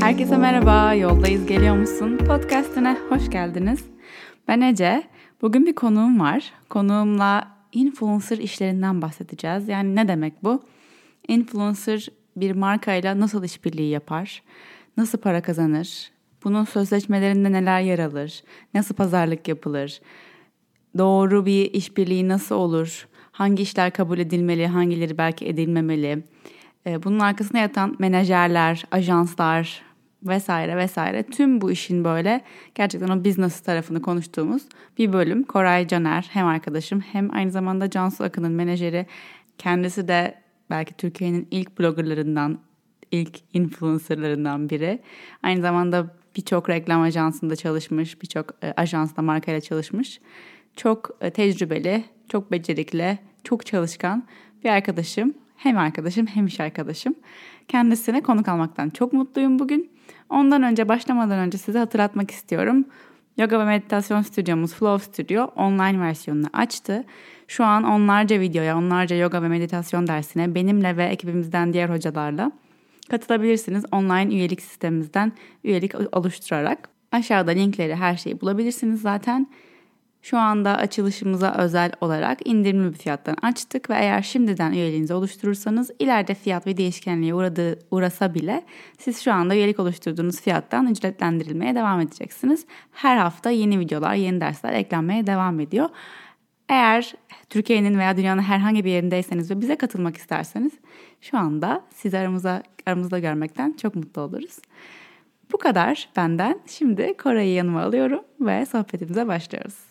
Herkese merhaba, Yoldayız Geliyor Musun? Podcast'ine hoş geldiniz. Ben Ece. Bugün bir konuğum var. Konuğumla influencer işlerinden bahsedeceğiz. Yani ne demek bu? Influencer bir markayla nasıl işbirliği yapar? Nasıl para kazanır? Bunun sözleşmelerinde neler yer alır? Nasıl pazarlık yapılır? Doğru bir işbirliği nasıl olur? Hangi işler kabul edilmeli, hangileri belki edilmemeli? Ee, bunun arkasında yatan menajerler, ajanslar vesaire vesaire tüm bu işin böyle gerçekten o business tarafını konuştuğumuz bir bölüm. Koray Caner hem arkadaşım hem aynı zamanda Cansu Akın'ın menajeri. Kendisi de belki Türkiye'nin ilk bloggerlarından, ilk influencerlarından biri. Aynı zamanda birçok reklam ajansında çalışmış, birçok e, ajansla markayla çalışmış. Çok e, tecrübeli, çok becerikli, çok çalışkan bir arkadaşım. Hem arkadaşım hem iş arkadaşım. Kendisine konuk almaktan çok mutluyum bugün. Ondan önce başlamadan önce size hatırlatmak istiyorum. Yoga ve meditasyon stüdyomuz Flow Studio online versiyonunu açtı. Şu an onlarca videoya, onlarca yoga ve meditasyon dersine benimle ve ekibimizden diğer hocalarla katılabilirsiniz. Online üyelik sistemimizden üyelik oluşturarak. Aşağıda linkleri her şeyi bulabilirsiniz zaten. Şu anda açılışımıza özel olarak indirimli bir fiyattan açtık ve eğer şimdiden üyeliğinizi oluşturursanız ileride fiyat ve değişkenliğe uğradığı, uğrasa bile siz şu anda üyelik oluşturduğunuz fiyattan ücretlendirilmeye devam edeceksiniz. Her hafta yeni videolar, yeni dersler eklenmeye devam ediyor. Eğer Türkiye'nin veya dünyanın herhangi bir yerindeyseniz ve bize katılmak isterseniz şu anda sizi aramıza, aramızda görmekten çok mutlu oluruz. Bu kadar benden. Şimdi Koray'ı yanıma alıyorum ve sohbetimize başlıyoruz.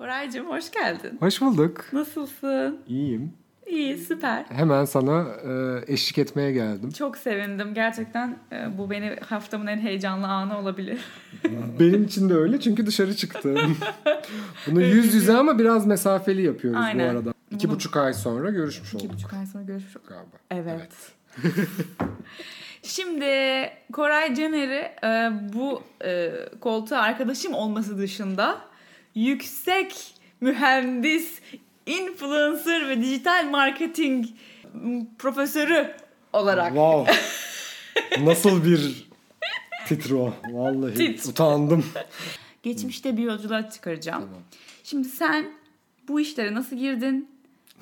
Koraycığım hoş geldin. Hoş bulduk. Nasılsın? İyiyim. İyi, süper. Hemen sana e, eşlik etmeye geldim. Çok sevindim. Gerçekten e, bu beni haftamın en heyecanlı anı olabilir. Benim için de öyle çünkü dışarı çıktım. Bunu yüz yüze ama biraz mesafeli yapıyoruz Aynen. bu arada. İki Bunu- buçuk ay sonra görüşmüş İki olduk buçuk ay sonra görüşürüz. galiba. Evet. Şimdi Koray Caner'i e, bu e, koltuğa arkadaşım olması dışında yüksek mühendis, influencer ve dijital marketing profesörü olarak Wow. Nasıl bir titro. Vallahi Tit. utandım. geçmişte bir yolculuğa çıkaracağım. Tamam. Şimdi sen bu işlere nasıl girdin?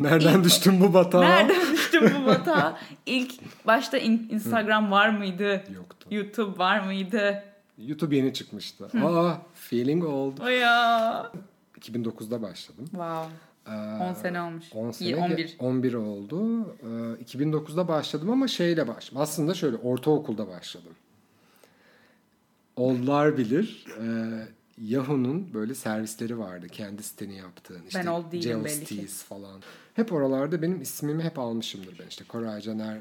Nereden düştün bu batağa? Nereden düştün bu batağa? İlk başta in- Instagram var mıydı? Yoktu. YouTube var mıydı? YouTube yeni çıkmıştı. Aa, feeling old. O ya. 2009'da başladım. Wow. Ee, 10 sene olmuş. 10 sene. İyi, ge- 11. 11 oldu. Ee, 2009'da başladım ama şeyle başladım. Aslında şöyle ortaokulda başladım. Oldlar bilir. Ee, Yahoo'nun böyle servisleri vardı. Kendi siteni yaptığın. İşte Ben old değilim belli ki. Falan. Hep oralarda benim ismimi hep almışımdır ben. İşte Koray Caner.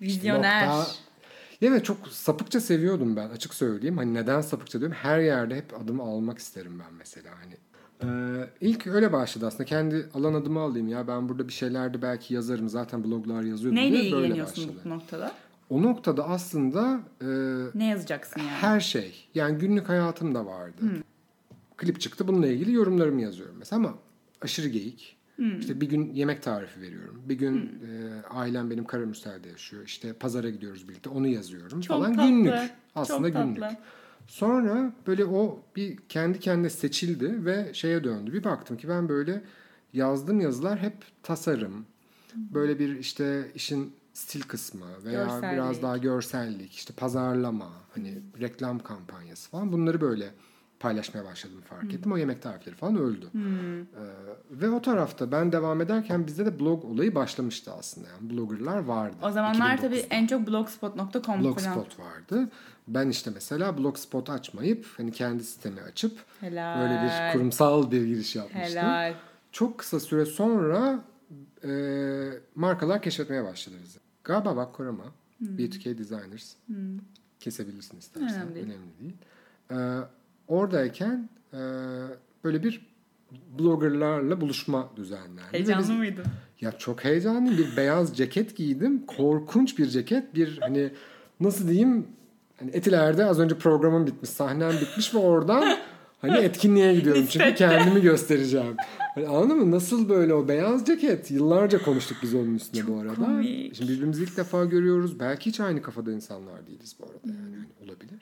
işte Vizyoner. Nokta. Evet çok sapıkça seviyordum ben açık söyleyeyim. Hani neden sapıkça diyorum? Her yerde hep adımı almak isterim ben mesela. Hani ee, ilk öyle başladı aslında. Kendi alan adımı alayım ya. Ben burada bir şeyler de belki yazarım. Zaten bloglar yazıyordum. Neyle diye böyle ilgileniyorsun başladı. bu noktada? O noktada aslında e, Ne yazacaksın yani? her şey. Yani günlük hayatım da vardı. Klip çıktı. Bununla ilgili yorumlarımı yazıyorum mesela ama aşırı geyik. İşte bir gün yemek tarifi veriyorum. Bir gün e, ailem benim Karamürsel'de yaşıyor. İşte pazara gidiyoruz birlikte. Onu yazıyorum Çok falan. tatlı. Günlük. Aslında Çok günlük. tatlı. Sonra böyle o bir kendi kendine seçildi ve şeye döndü. Bir baktım ki ben böyle yazdığım yazılar hep tasarım. Böyle bir işte işin stil kısmı veya Görsellik. biraz daha görsellik, işte pazarlama, hani reklam kampanyası falan bunları böyle paylaşmaya başladım fark ettim. O yemek tarifleri falan öldü. Ee, ve o tarafta ben devam ederken bizde de blog olayı başlamıştı aslında. Yani bloggerlar vardı. O zamanlar 2009'da. tabii en çok blogspot.com falan. Blogspot vardı. Ben işte mesela Blogspot açmayıp hani kendi sitemi açıp Helal. böyle bir kurumsal bir giriş yapmıştım. Helal. Çok kısa süre sonra e, markalar keşfetmeye başladı bizi. Galiba bak Korama, B2K Designers. Kesebilirsin istersen. Hmm. Önemli değil. Önemli değil. E, oradayken e, böyle bir bloggerlarla buluşma düzenlendi. Heyecanlı biz- mıydın? ya çok heyecanlıyım. Bir beyaz ceket giydim. Korkunç bir ceket. Bir hani nasıl diyeyim hani Etiler'de az önce programım bitmiş, sahnem bitmiş ve oradan Hani etkinliğe gidiyorum çünkü kendimi göstereceğim. Hani anladın mı? Nasıl böyle o beyaz ceket? Yıllarca konuştuk biz onun üstüne Çok bu arada. komik. Şimdi birbirimizi ilk defa görüyoruz. Belki hiç aynı kafada insanlar değiliz bu arada yani. Hani olabilir.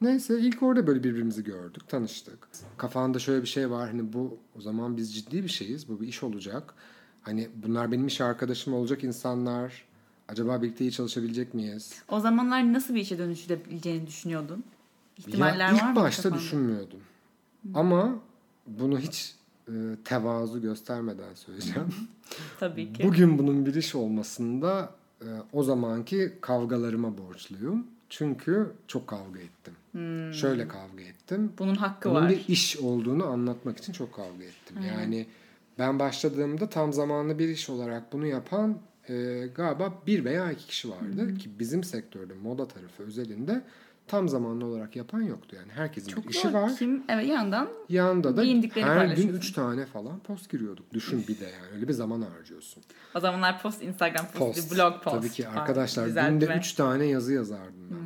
Neyse ilk orada böyle birbirimizi gördük, tanıştık. Kafanda şöyle bir şey var hani bu o zaman biz ciddi bir şeyiz. Bu bir iş olacak. Hani bunlar benim iş arkadaşım olacak insanlar. Acaba birlikte iyi çalışabilecek miyiz? O zamanlar nasıl bir işe dönüştürebileceğini düşünüyordun? İhtimaller ya var ilk mı başta kafanda? düşünmüyordum. Ama bunu hiç e, tevazu göstermeden söyleyeceğim. Tabii ki. Bugün bunun bir iş olmasında e, o zamanki kavgalarıma borçluyum. Çünkü çok kavga ettim. Şöyle kavga ettim. Bunun hakkı Bunun Hmm. var. bir iş olduğunu anlatmak için çok kavga ettim. Yani ben başladığımda tam zamanlı bir iş olarak bunu yapan e, galiba bir veya iki kişi vardı. Ki bizim sektörde moda tarafı özelinde tam zamanlı olarak yapan yoktu. Yani herkesin Çok bir işi zor. var. Kim evet yandan Yanında da her gün paylaşıyorsun. üç tane falan post giriyorduk. Düşün bir de yani öyle bir zaman harcıyorsun. o zamanlar post Instagram post, Post. blog post. Tabii ki arkadaşlar Düzeltme. günde 3 tane yazı yazardım ben.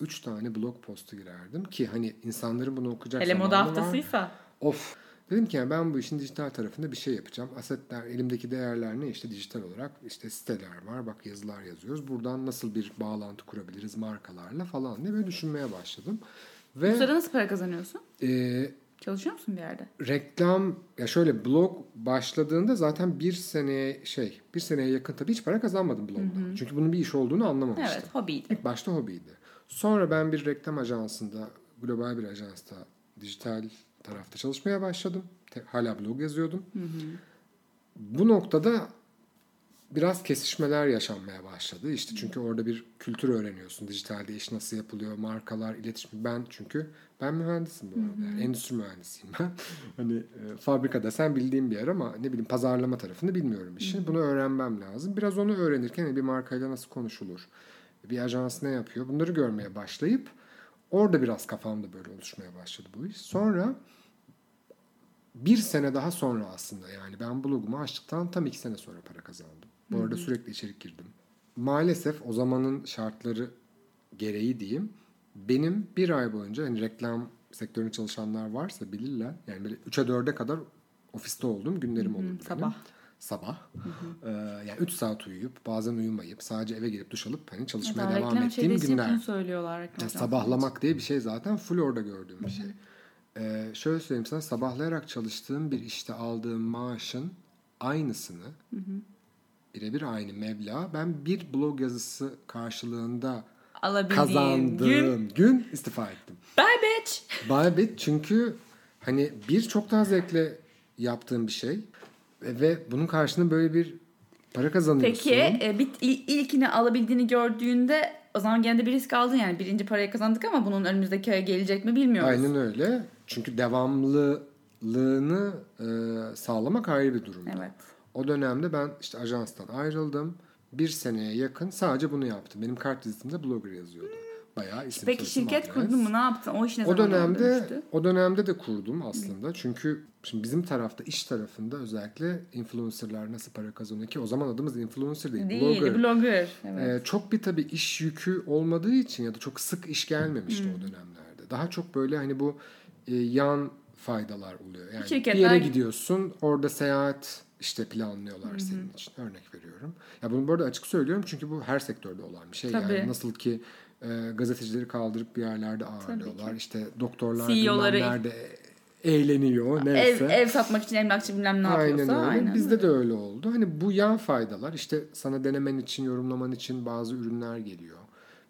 3 tane blog postu girerdim ki hani insanların bunu okuyacak Hele moda zamanı var. haftasıysa. Of. Dedim ki yani ben bu işin dijital tarafında bir şey yapacağım. Asetler, elimdeki değerler ne? İşte dijital olarak işte siteler var. Bak yazılar yazıyoruz. Buradan nasıl bir bağlantı kurabiliriz markalarla falan diye böyle düşünmeye başladım. Bu Ve sırada nasıl para kazanıyorsun? e, Çalışıyor musun bir yerde? reklam ya şöyle blog başladığında zaten bir seneye şey bir seneye yakın tabii hiç para kazanmadım blogdan. Çünkü bunun bir iş olduğunu anlamamıştım. Evet hobiydi. İlk başta hobiydi. Sonra ben bir reklam ajansında, global bir ajansta, dijital tarafta çalışmaya başladım. Te- Hala blog yazıyordum. Bu noktada biraz kesişmeler yaşanmaya başladı. İşte çünkü orada bir kültür öğreniyorsun. Dijitalde iş nasıl yapılıyor, markalar, iletişim. Ben çünkü ben mühendisim bu arada. Yani endüstri mühendisiyim ben. hani e, fabrikada sen bildiğim bir yer ama ne bileyim pazarlama tarafını bilmiyorum işin. Bunu öğrenmem lazım. Biraz onu öğrenirken bir markayla nasıl konuşulur? Bir ajans ne yapıyor? Bunları görmeye başlayıp orada biraz kafamda böyle oluşmaya başladı bu iş. Sonra bir sene daha sonra aslında yani ben blogumu açtıktan tam iki sene sonra para kazandım. Bu arada sürekli içerik girdim. Maalesef o zamanın şartları gereği diyeyim. Benim bir ay boyunca hani reklam sektöründe çalışanlar varsa bilirler. Yani böyle 3'e 4'e kadar ofiste olduğum günlerim olurdu benim. Sabah. Sabah. Ee, yani 3 saat uyuyup bazen uyumayıp sadece eve gelip duş alıp hani çalışmaya Hatta devam ettiğim günler. söylüyorlar. reklam sabahlamak diye bir şey zaten full orada gördüğüm bir şey. Ee, şöyle söyleyeyim sana sabahlayarak çalıştığım bir işte aldığım maaşın aynısını birebir aynı meblağ ben bir blog yazısı karşılığında Alabildiğin kazandığım gün. gün, istifa ettim. Bye bitch. Baybet çünkü hani bir çok daha zevkle yaptığım bir şey ve, ve bunun karşılığında böyle bir para kazanıyorsun. Peki e, il- ilkini alabildiğini gördüğünde o zaman gene de bir risk aldın yani. Birinci parayı kazandık ama bunun önümüzdeki aya gelecek mi bilmiyoruz. Aynen öyle. Çünkü devamlılığını e, sağlamak ayrı bir durum. Evet. O dönemde ben işte ajanstan ayrıldım. Bir seneye yakın sadece bunu yaptım. Benim kart vizitimde blogger yazıyordu. Bayağı isim Peki şirket adres. kurdun mu? Ne yaptın? O iş ne O zaman dönemde dönüştü? o dönemde de kurdum aslında. Çünkü şimdi bizim tarafta iş tarafında özellikle influencerlar nasıl para kazanıyor ki o zaman adımız influencer değil, Değil, blogger. blogger. Evet. Ee, çok bir tabii iş yükü olmadığı için ya da çok sık iş gelmemişti Hmm. o dönemlerde. Daha çok böyle hani bu e, yan faydalar oluyor. Yani Şirketler- bir yere gidiyorsun, orada seyahat işte planlıyorlar senin için. Örnek veriyorum. Ya bunu bu arada açık söylüyorum çünkü bu her sektörde olan bir şey. Tabii. Yani nasıl ki e, gazetecileri kaldırıp bir yerlerde ağırlıyorlar. İşte doktorlar CEO'ları nerede eğleniyor neyse. Ev, ev satmak için emlakçı bilmem ne yapıyorsa. Aynen öyle. Aynen. Bizde de öyle oldu. Hani bu yan faydalar işte sana denemen için, yorumlaman için bazı ürünler geliyor.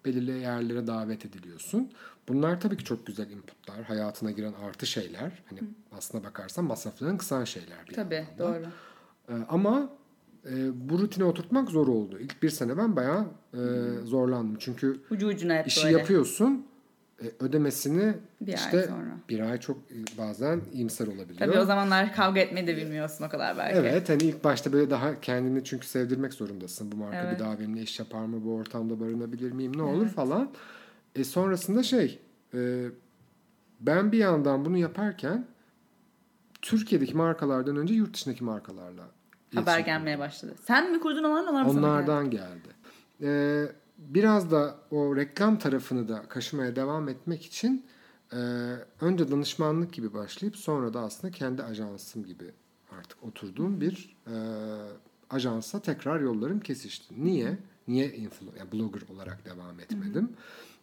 Belirli yerlere davet ediliyorsun. Bunlar tabii ki çok güzel inputlar. Hayatına giren artı şeyler. Hani aslına bakarsan masrafların kısan şeyler bir Tabii yandan da. doğru. Ee, ama e, bu rutine oturtmak zor oldu. İlk bir sene ben bayağı e, zorlandım. Çünkü Ucu ucuna hep işi böyle. yapıyorsun. e, ödemesini Bir ay işte sonra. bir ay çok e, bazen iyimser olabiliyor. Tabii o zamanlar kavga etmeyi de bilmiyorsun o kadar belki. Evet hani ilk başta böyle daha kendini çünkü sevdirmek zorundasın. Bu marka Evet. bir daha benimle iş yapar mı? Bu ortamda barınabilir miyim? Ne olur falan. E sonrasında şey e, ben bir yandan bunu yaparken Türkiye'deki markalardan önce yurt dışındaki markalarla Haber gelmeye başladı. Sen mi kurdun onlar mı onlar mı sana geldi? Onlardan geldi. Ee, biraz da o reklam tarafını da kaşımaya devam etmek için Ee, önce danışmanlık gibi başlayıp sonra da aslında kendi ajansım gibi artık oturduğum bir e, ajansa tekrar yollarım kesişti. Niye? Niye influ yani blogger olarak devam etmedim?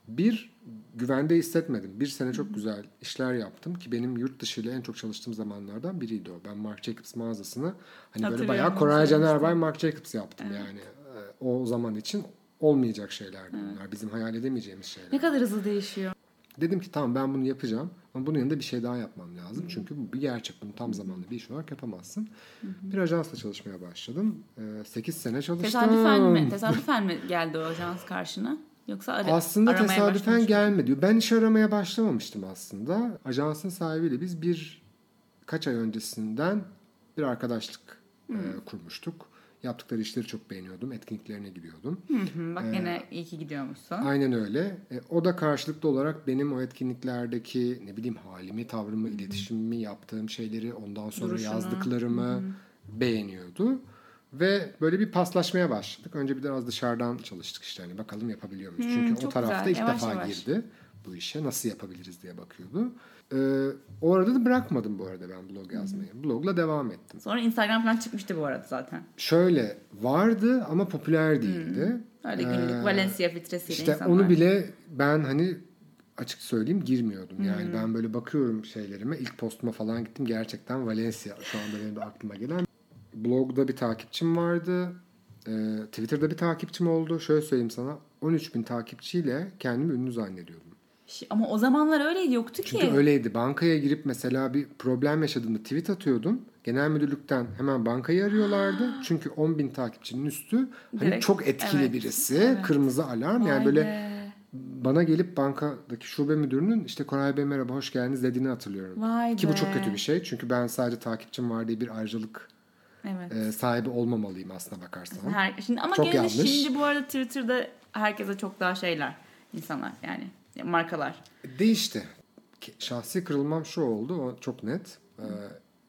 Bir, güvende hissetmedim. Bir sene çok güzel işler yaptım ki benim yurt dışı ile en çok çalıştığım zamanlardan biriydi o. Ben Marc Jacobs mağazasını hani böyle bayağı Koray Caner. Bay Marc Jacobs yaptım yani. Ee, O zaman için olmayacak şeylerdi bunlar. Bizim hayal edemeyeceğimiz şeyler. Ne kadar hızlı değişiyor. Dedim ki tamam ben bunu yapacağım ama bunun yanında bir şey daha yapmam lazım. Çünkü bu bir gerçek. Bunu tam zamanlı bir iş olarak yapamazsın. Bir ajansla çalışmaya başladım. 8 sene çalıştım. Tesadüfen mi? Tesadüfen mi geldi o ajans karşına? Yoksa ara- Aslında tesadüfen gelmedi. Ben iş aramaya başlamamıştım aslında. Ajansın sahibiyle biz bir kaç ay öncesinden bir arkadaşlık e, kurmuştuk. Yaptıkları işleri çok beğeniyordum. Etkinliklerine gidiyordum. Hı hı, bak Ee, gene iyi ki gidiyormuşsun. Aynen öyle. E, o da karşılıklı olarak benim o etkinliklerdeki ne bileyim halimi, tavrımı, iletişimimi, yaptığım şeyleri, ondan sonra Duruşunu. yazdıklarımı beğeniyordu. Ve böyle bir paslaşmaya başladık. Önce biraz dışarıdan çalıştık işte hani bakalım yapabiliyor muyuz? Çünkü o tarafta güzel. ilk Yavaş defa yavaş. girdi bu işe. Nasıl yapabiliriz diye bakıyordu. E, o arada da bırakmadım bu arada ben blog yazmayı. Blogla devam ettim. Sonra Instagram falan çıkmıştı bu arada zaten. Şöyle vardı ama popüler değildi. Öyle günlük Ee, Valencia filtresiyle İşte insanlar. onu bile ben hani açık söyleyeyim girmiyordum. Yani ben böyle bakıyorum şeylerime. ilk postuma falan gittim. Gerçekten Valencia şu anda benim aklıma gelen. Blogda bir takipçim vardı. Ee, Twitter'da bir takipçim oldu. Şöyle söyleyeyim sana. 13 bin takipçiyle kendimi ünlü zannediyordum. Ama o zamanlar öyle yoktu Çünkü ki. öyleydi. Bankaya girip mesela bir problem yaşadığımda tweet atıyordum. Genel müdürlükten hemen bankayı arıyorlardı. Çünkü 10 bin takipçinin üstü hani Direkt, çok etkili evet, birisi. evet. Kırmızı alarm. Vay yani böyle be. bana gelip bankadaki şube müdürünün işte Koray Bey merhaba hoş geldiniz dediğini hatırlıyorum. Vay Ki be. bu çok kötü bir şey. Çünkü ben sadece takipçim var diye bir ayrıcalık Evet. e, sahibi olmamalıyım aslına bakarsan. Her, şimdi ama Çok gene yanlış. şimdi bu arada Twitter'da herkese çok daha şeyler insanlar yani markalar. Değişti. Şahsi kırılmam şu oldu. O çok net. Ee,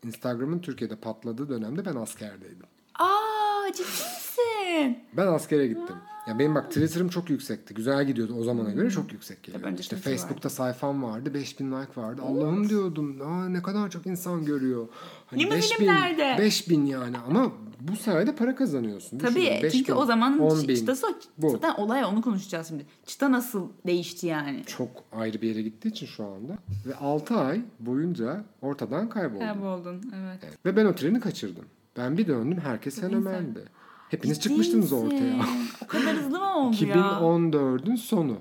Instagram'ın Türkiye'de patladığı dönemde ben askerdeydim. Aa ciddi misin? Ben askere gittim. Ya benim bak Twitter'ım çok yüksekti. Güzel gidiyordu o zamana göre çok yüksek geliyordu. önce İşte Twitter Facebook'ta sayfam vardı. 5000 like vardı. Allah'ım diyordum. Aa, ne kadar çok insan görüyor. Hani Limuzinim nerede? 5000 yani ama bu sayede para kazanıyorsun. Tabii Düşünün, 5000, çünkü o zaman 10.000. çıtası Bu. zaten olay onu konuşacağız şimdi. Çıta nasıl değişti yani? Çok ayrı bir yere gittiği için şu anda. Ve 6 ay boyunca ortadan kayboldum. Kayboldun evet. Evet. Ve ben o treni kaçırdım. Ben bir döndüm herkes fenomendi. Hepiniz Ciddi çıkmıştınız misin? ortaya. O kadar hızlı mı oldu ya? 2014'ün sonu.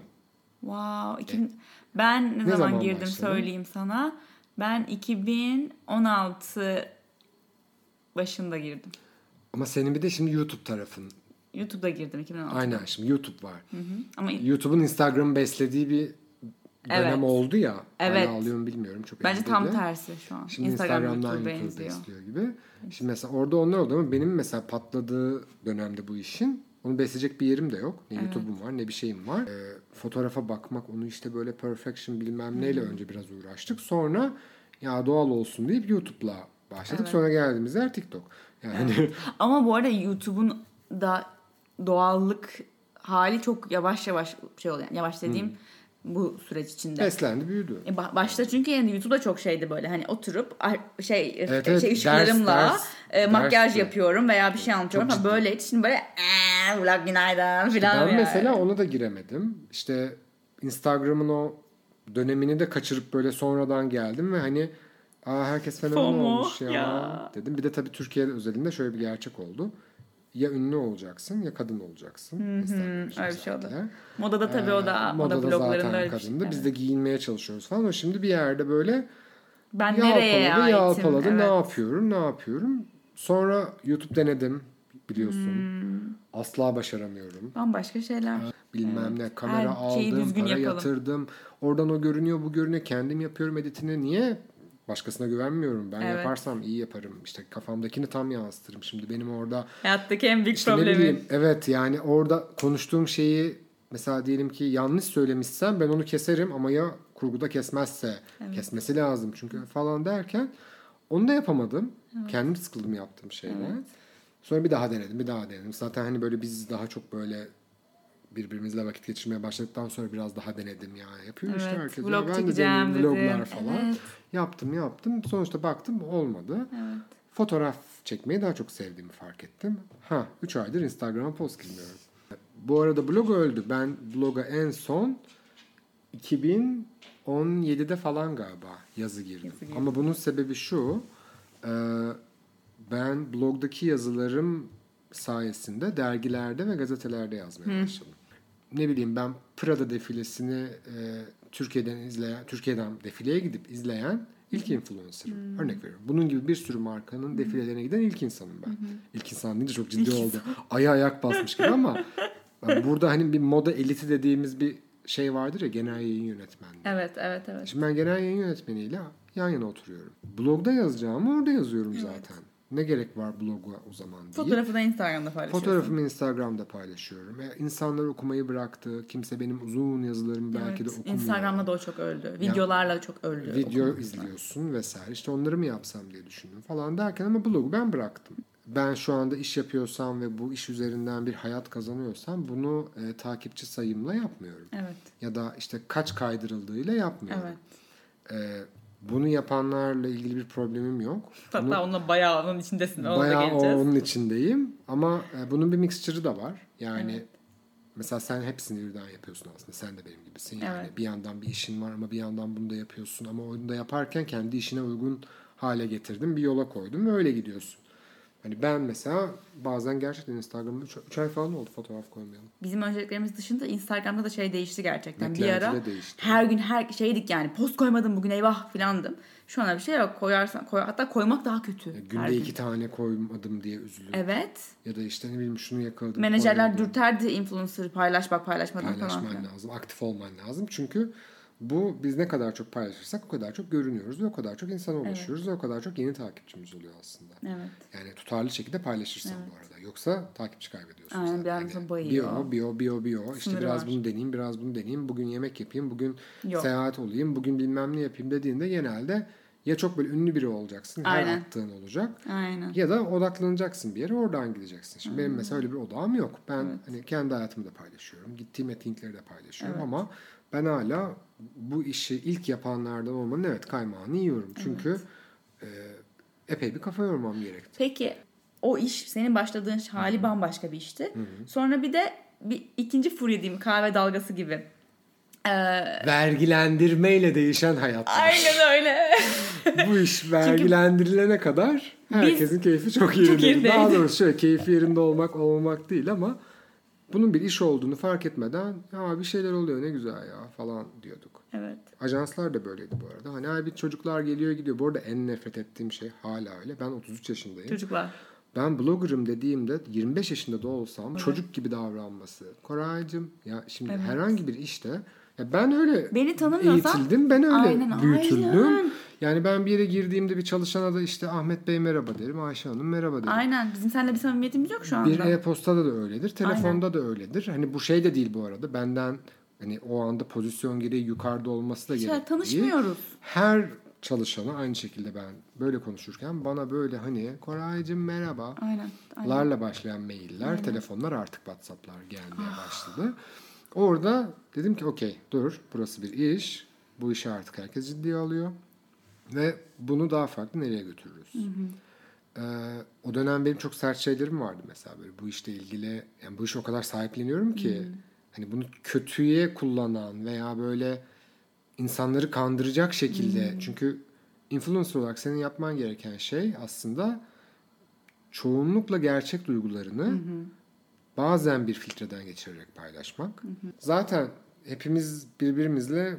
Wow. 2000... Ben ne, zaman, zaman girdim başladın? söyleyeyim sana. Ben 2016 başında girdim. Ama senin bir de şimdi YouTube tarafın. YouTube'da girdim 2016. Aynen şimdi YouTube var. Ama YouTube'un Instagram'ı beslediği bir dönem Evet. oldu ya. Evet. Hala alıyor mu bilmiyorum. Çok bence tam değilim. tersi şu an. Şimdi Instagram Instagram'dan YouTube'a YouTube benziyor. besliyor gibi. Şimdi mesela orada onlar oldu ama benim mesela patladığı dönemde bu işin onu besleyecek bir yerim de yok. Ne YouTube'um var ne bir şeyim var. Ee, fotoğrafa bakmak onu işte böyle perfection bilmem neyle önce biraz uğraştık. Sonra ya doğal olsun deyip YouTube'la başladık. Evet. Sonra geldiğimiz yer TikTok. Yani Ama bu arada YouTube'un da doğallık hali çok yavaş yavaş şey oluyor. Yani yavaş dediğim bu süreç içinde. beslendi büyüdü. E, ba- Başta çünkü yani YouTube'da çok şeydi böyle hani oturup ay- şey Evet, e, evet. şey Ders, ışıklarımla ders, e, makyaj dersti. yapıyorum veya bir şey anlatıyorum. Ciddi. böyle şimdi böyle eee vlog günaydın filan. Ben yani. mesela ona da giremedim. İşte Instagram'ın o dönemini de kaçırıp böyle sonradan geldim ve hani Aa, herkes fenomen olmuş ya, ya. dedim. Bir de tabii Türkiye özelinde şöyle bir gerçek oldu. Ya ünlü olacaksın ya kadın olacaksın. Öyle bir şey oldu. Modada tabii o da Ee, moda modada bloglarında zaten şey. kadındı. Evet. Biz de giyinmeye çalışıyoruz falan. Ama şimdi bir yerde böyle Ben nereye yalpaladı aitim? yalpaladı Evet. ne yapıyorum ne yapıyorum. Sonra YouTube denedim biliyorsun. Hmm. Asla başaramıyorum. Bambaşka şeyler. bilmem ne kamera Her aldım, para yapalım. yatırdım. Oradan o görünüyor, bu görünüyor. Kendim yapıyorum editini. Niye? Başkasına güvenmiyorum. Ben Evet. yaparsam iyi yaparım. İşte kafamdakini tam yansıtırım. Şimdi benim orada Hayattaki en büyük işte ne problemi. bileyim evet yani orada konuştuğum şeyi mesela diyelim ki yanlış söylemişsem ben onu keserim ama ya kurguda kesmezse kesmesi lazım çünkü falan derken onu da yapamadım. Kendim sıkıldım yaptığım şeyden. Sonra bir daha denedim, bir daha denedim. Zaten hani böyle biz daha çok böyle birbirimizle vakit geçirmeye başladıktan sonra biraz daha denedim ya. Yapıyor işte Evet, herkes. vlog ben de dedin. vloglar falan. Evet. Yaptım yaptım. Sonuçta baktım olmadı. Evet. Fotoğraf çekmeyi daha çok sevdiğimi fark ettim. Ha 3 aydır Instagram'a post girmiyorum. Bu arada blog öldü. Ben bloga en son 2017'de falan galiba yazı girdim. Yazı girdim. Ama bunun sebebi şu. e, Ben blogdaki yazılarım sayesinde dergilerde ve gazetelerde yazmaya başladım. Ne bileyim ben Prada defilesini e, Türkiye'den izleyen, Türkiye'den defileye gidip izleyen ilk influencer'ım. Örnek veriyorum. Bunun gibi bir sürü markanın defilelerine giden ilk insanım ben. İlk insan deyince çok ciddi oldu. Aya ayak basmış gibi ama yani burada hani bir moda eliti dediğimiz bir şey vardır ya genel yayın yönetmenliği. Evet, evet, evet. Şimdi ben genel yayın yönetmeniyle yan yana oturuyorum. Blogda yazacağımı orada yazıyorum zaten. Ne gerek var bloga o zaman değil. Fotoğrafı da Instagram'da paylaşıyorsun. Fotoğrafımı Instagram'da paylaşıyorum. E, insanlar okumayı bıraktı. Kimse benim uzun yazılarımı belki de okumuyor. Instagram'da da o çok öldü. Videolarla çok öldü. Video okunmasına. izliyorsun vesaire. İşte onları mı yapsam diye düşündüm falan derken ama blogu ben bıraktım. Ben şu anda iş yapıyorsam ve bu iş üzerinden bir hayat kazanıyorsam bunu e, takipçi sayımla yapmıyorum. Evet, Ya da işte kaç kaydırıldığıyla yapmıyorum. evet. E, bunu yapanlarla ilgili bir problemim yok. Bunu- Hatta onunla bayağı onun içindesin. Ona da Bayağı geleceğiz. onun içindeyim ama e, bunun bir mixture'ı da var. Yani Evet. mesela sen hepsini birden yapıyorsun aslında. Sen de benim gibisin. Yani Evet. bir yandan bir işin var ama bir yandan bunu da yapıyorsun ama onu da yaparken kendi işine uygun hale getirdim. Bir yola koydum ve öyle gidiyorsun. Hani ben mesela bazen gerçekten Instagram'da 3 ay falan oldu fotoğraf koymayalım. Bizim önceliklerimiz dışında Instagram'da da şey değişti gerçekten. Bir ara de değişti. her gün her şeydik yani post koymadım bugün eyvah filandım. Şu an öyle bir şey yok. Koyarsan koy hatta koymak daha kötü. Ya her günde gün. iki tane koymadım diye üzülüyorum. Evet. Ya da işte ne bileyim şunu yakaladım. Menajerler koymadım. dürterdi influencer paylaş bak paylaşmadın falan. paylaşman lazım, aktif olman lazım. Çünkü bu biz ne kadar çok paylaşırsak o kadar çok görünüyoruz ve o kadar çok insana ulaşıyoruz ve o kadar çok yeni takipçimiz oluyor aslında. Evet. Yani tutarlı şekilde paylaşırsan bu arada. Yoksa takipçi kaybediyorsun Aynen, zaten. bir anda sonra bayıyor. Bio, bio, bio, bio. İşte Sınırı biraz var. bunu deneyeyim, biraz bunu deneyeyim. Bugün yemek yapayım, bugün Yok. seyahat olayım, bugün bilmem ne yapayım dediğinde genelde ya çok böyle ünlü biri olacaksın, her Aynen. attığın olacak. Aynen. Ya da odaklanacaksın bir yere oradan gideceksin. Şimdi benim mesela öyle bir odağım yok. Ben hani kendi hayatımı da paylaşıyorum. Gittiğim etkinlikleri de paylaşıyorum ama ben hala bu işi ilk yapanlardan olmanın evet kaymağını yiyorum. Çünkü e, epey bir kafa yormam gerekti. Peki o iş senin başladığın hali bambaşka bir işti. Sonra bir de bir ikinci furya diyeyim kahve dalgası gibi. Ee, Vergilendirmeyle değişen hayat. aynen öyle. bu iş vergilendirilene kadar herkesin keyfi çok yerinde. yerindeydi. Daha doğrusu şöyle keyfi yerinde olmak olmamak değil ama bunun bir iş olduğunu fark etmeden ya bir şeyler oluyor ne güzel ya falan diyorduk. evet. Ajanslar da böyleydi bu arada. Hani abi çocuklar geliyor gidiyor. Bu arada en nefret ettiğim şey hala öyle. Ben 33 yaşındayım. Çocuklar. Ben bloggerım dediğimde 25 yaşında da olsam çocuk gibi davranması. Koraycığım ya şimdi Evet. herhangi bir işte ya ben öyle Beni tanımıyorsan- eğitildim. Ben öyle Aynen, büyütüldüm. aynen. Yani ben bir yere girdiğimde bir çalışana da işte Ahmet Bey merhaba derim. Ayşe Hanım merhaba derim. Aynen. Bizim seninle bir samimiyetimiz yok şu anda. Bir e-postada da öyledir. Telefonda da öyledir. Hani bu şey de değil bu arada. Benden hani o anda pozisyon gereği yukarıda olması da Hiç gerekli değil. tanışmıyoruz. Her çalışana aynı şekilde ben böyle konuşurken bana böyle hani Koraycığım merhaba Aynen. aynen. larla başlayan mailler, telefonlar artık WhatsApp'lar gelmeye başladı. Orada dedim ki okey dur burası bir iş. Bu işi artık herkes ciddiye alıyor. Ve bunu daha farklı nereye götürürüz? Ee, o dönem benim çok sert şeylerim vardı mesela böyle bu işle ilgili. Yani bu işi o kadar sahipleniyorum ki hani bunu kötüye kullanan veya böyle insanları kandıracak şekilde çünkü influencer olarak senin yapman gereken şey aslında çoğunlukla gerçek duygularını bazen bir filtreden geçirerek paylaşmak. Zaten hepimiz birbirimizle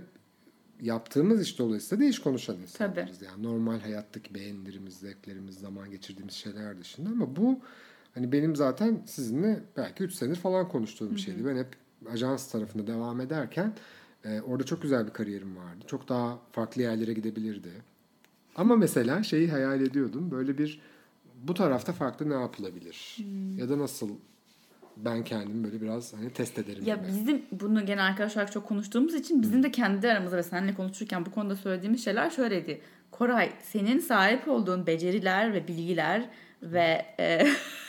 yaptığımız iş dolayısıyla değiş konuşan insanlarız. Yani normal hayattaki beğenilerimiz, zevklerimiz, zaman geçirdiğimiz şeyler dışında ama bu hani benim zaten sizinle belki 3 senedir falan konuştuğum bir şeydi. Ben hep ajans tarafında devam ederken e, orada çok güzel bir kariyerim vardı. Çok daha farklı yerlere gidebilirdi. Ama mesela şeyi hayal ediyordum. Böyle bir bu tarafta farklı ne yapılabilir? Ya da nasıl ben kendimi böyle biraz hani test ederim Ya gibi. bizim bunu gene arkadaş olarak çok konuştuğumuz için bizim de kendi aramızda ve seninle konuşurken bu konuda söylediğimiz şeyler şöyleydi. Koray senin sahip olduğun beceriler ve bilgiler ve e,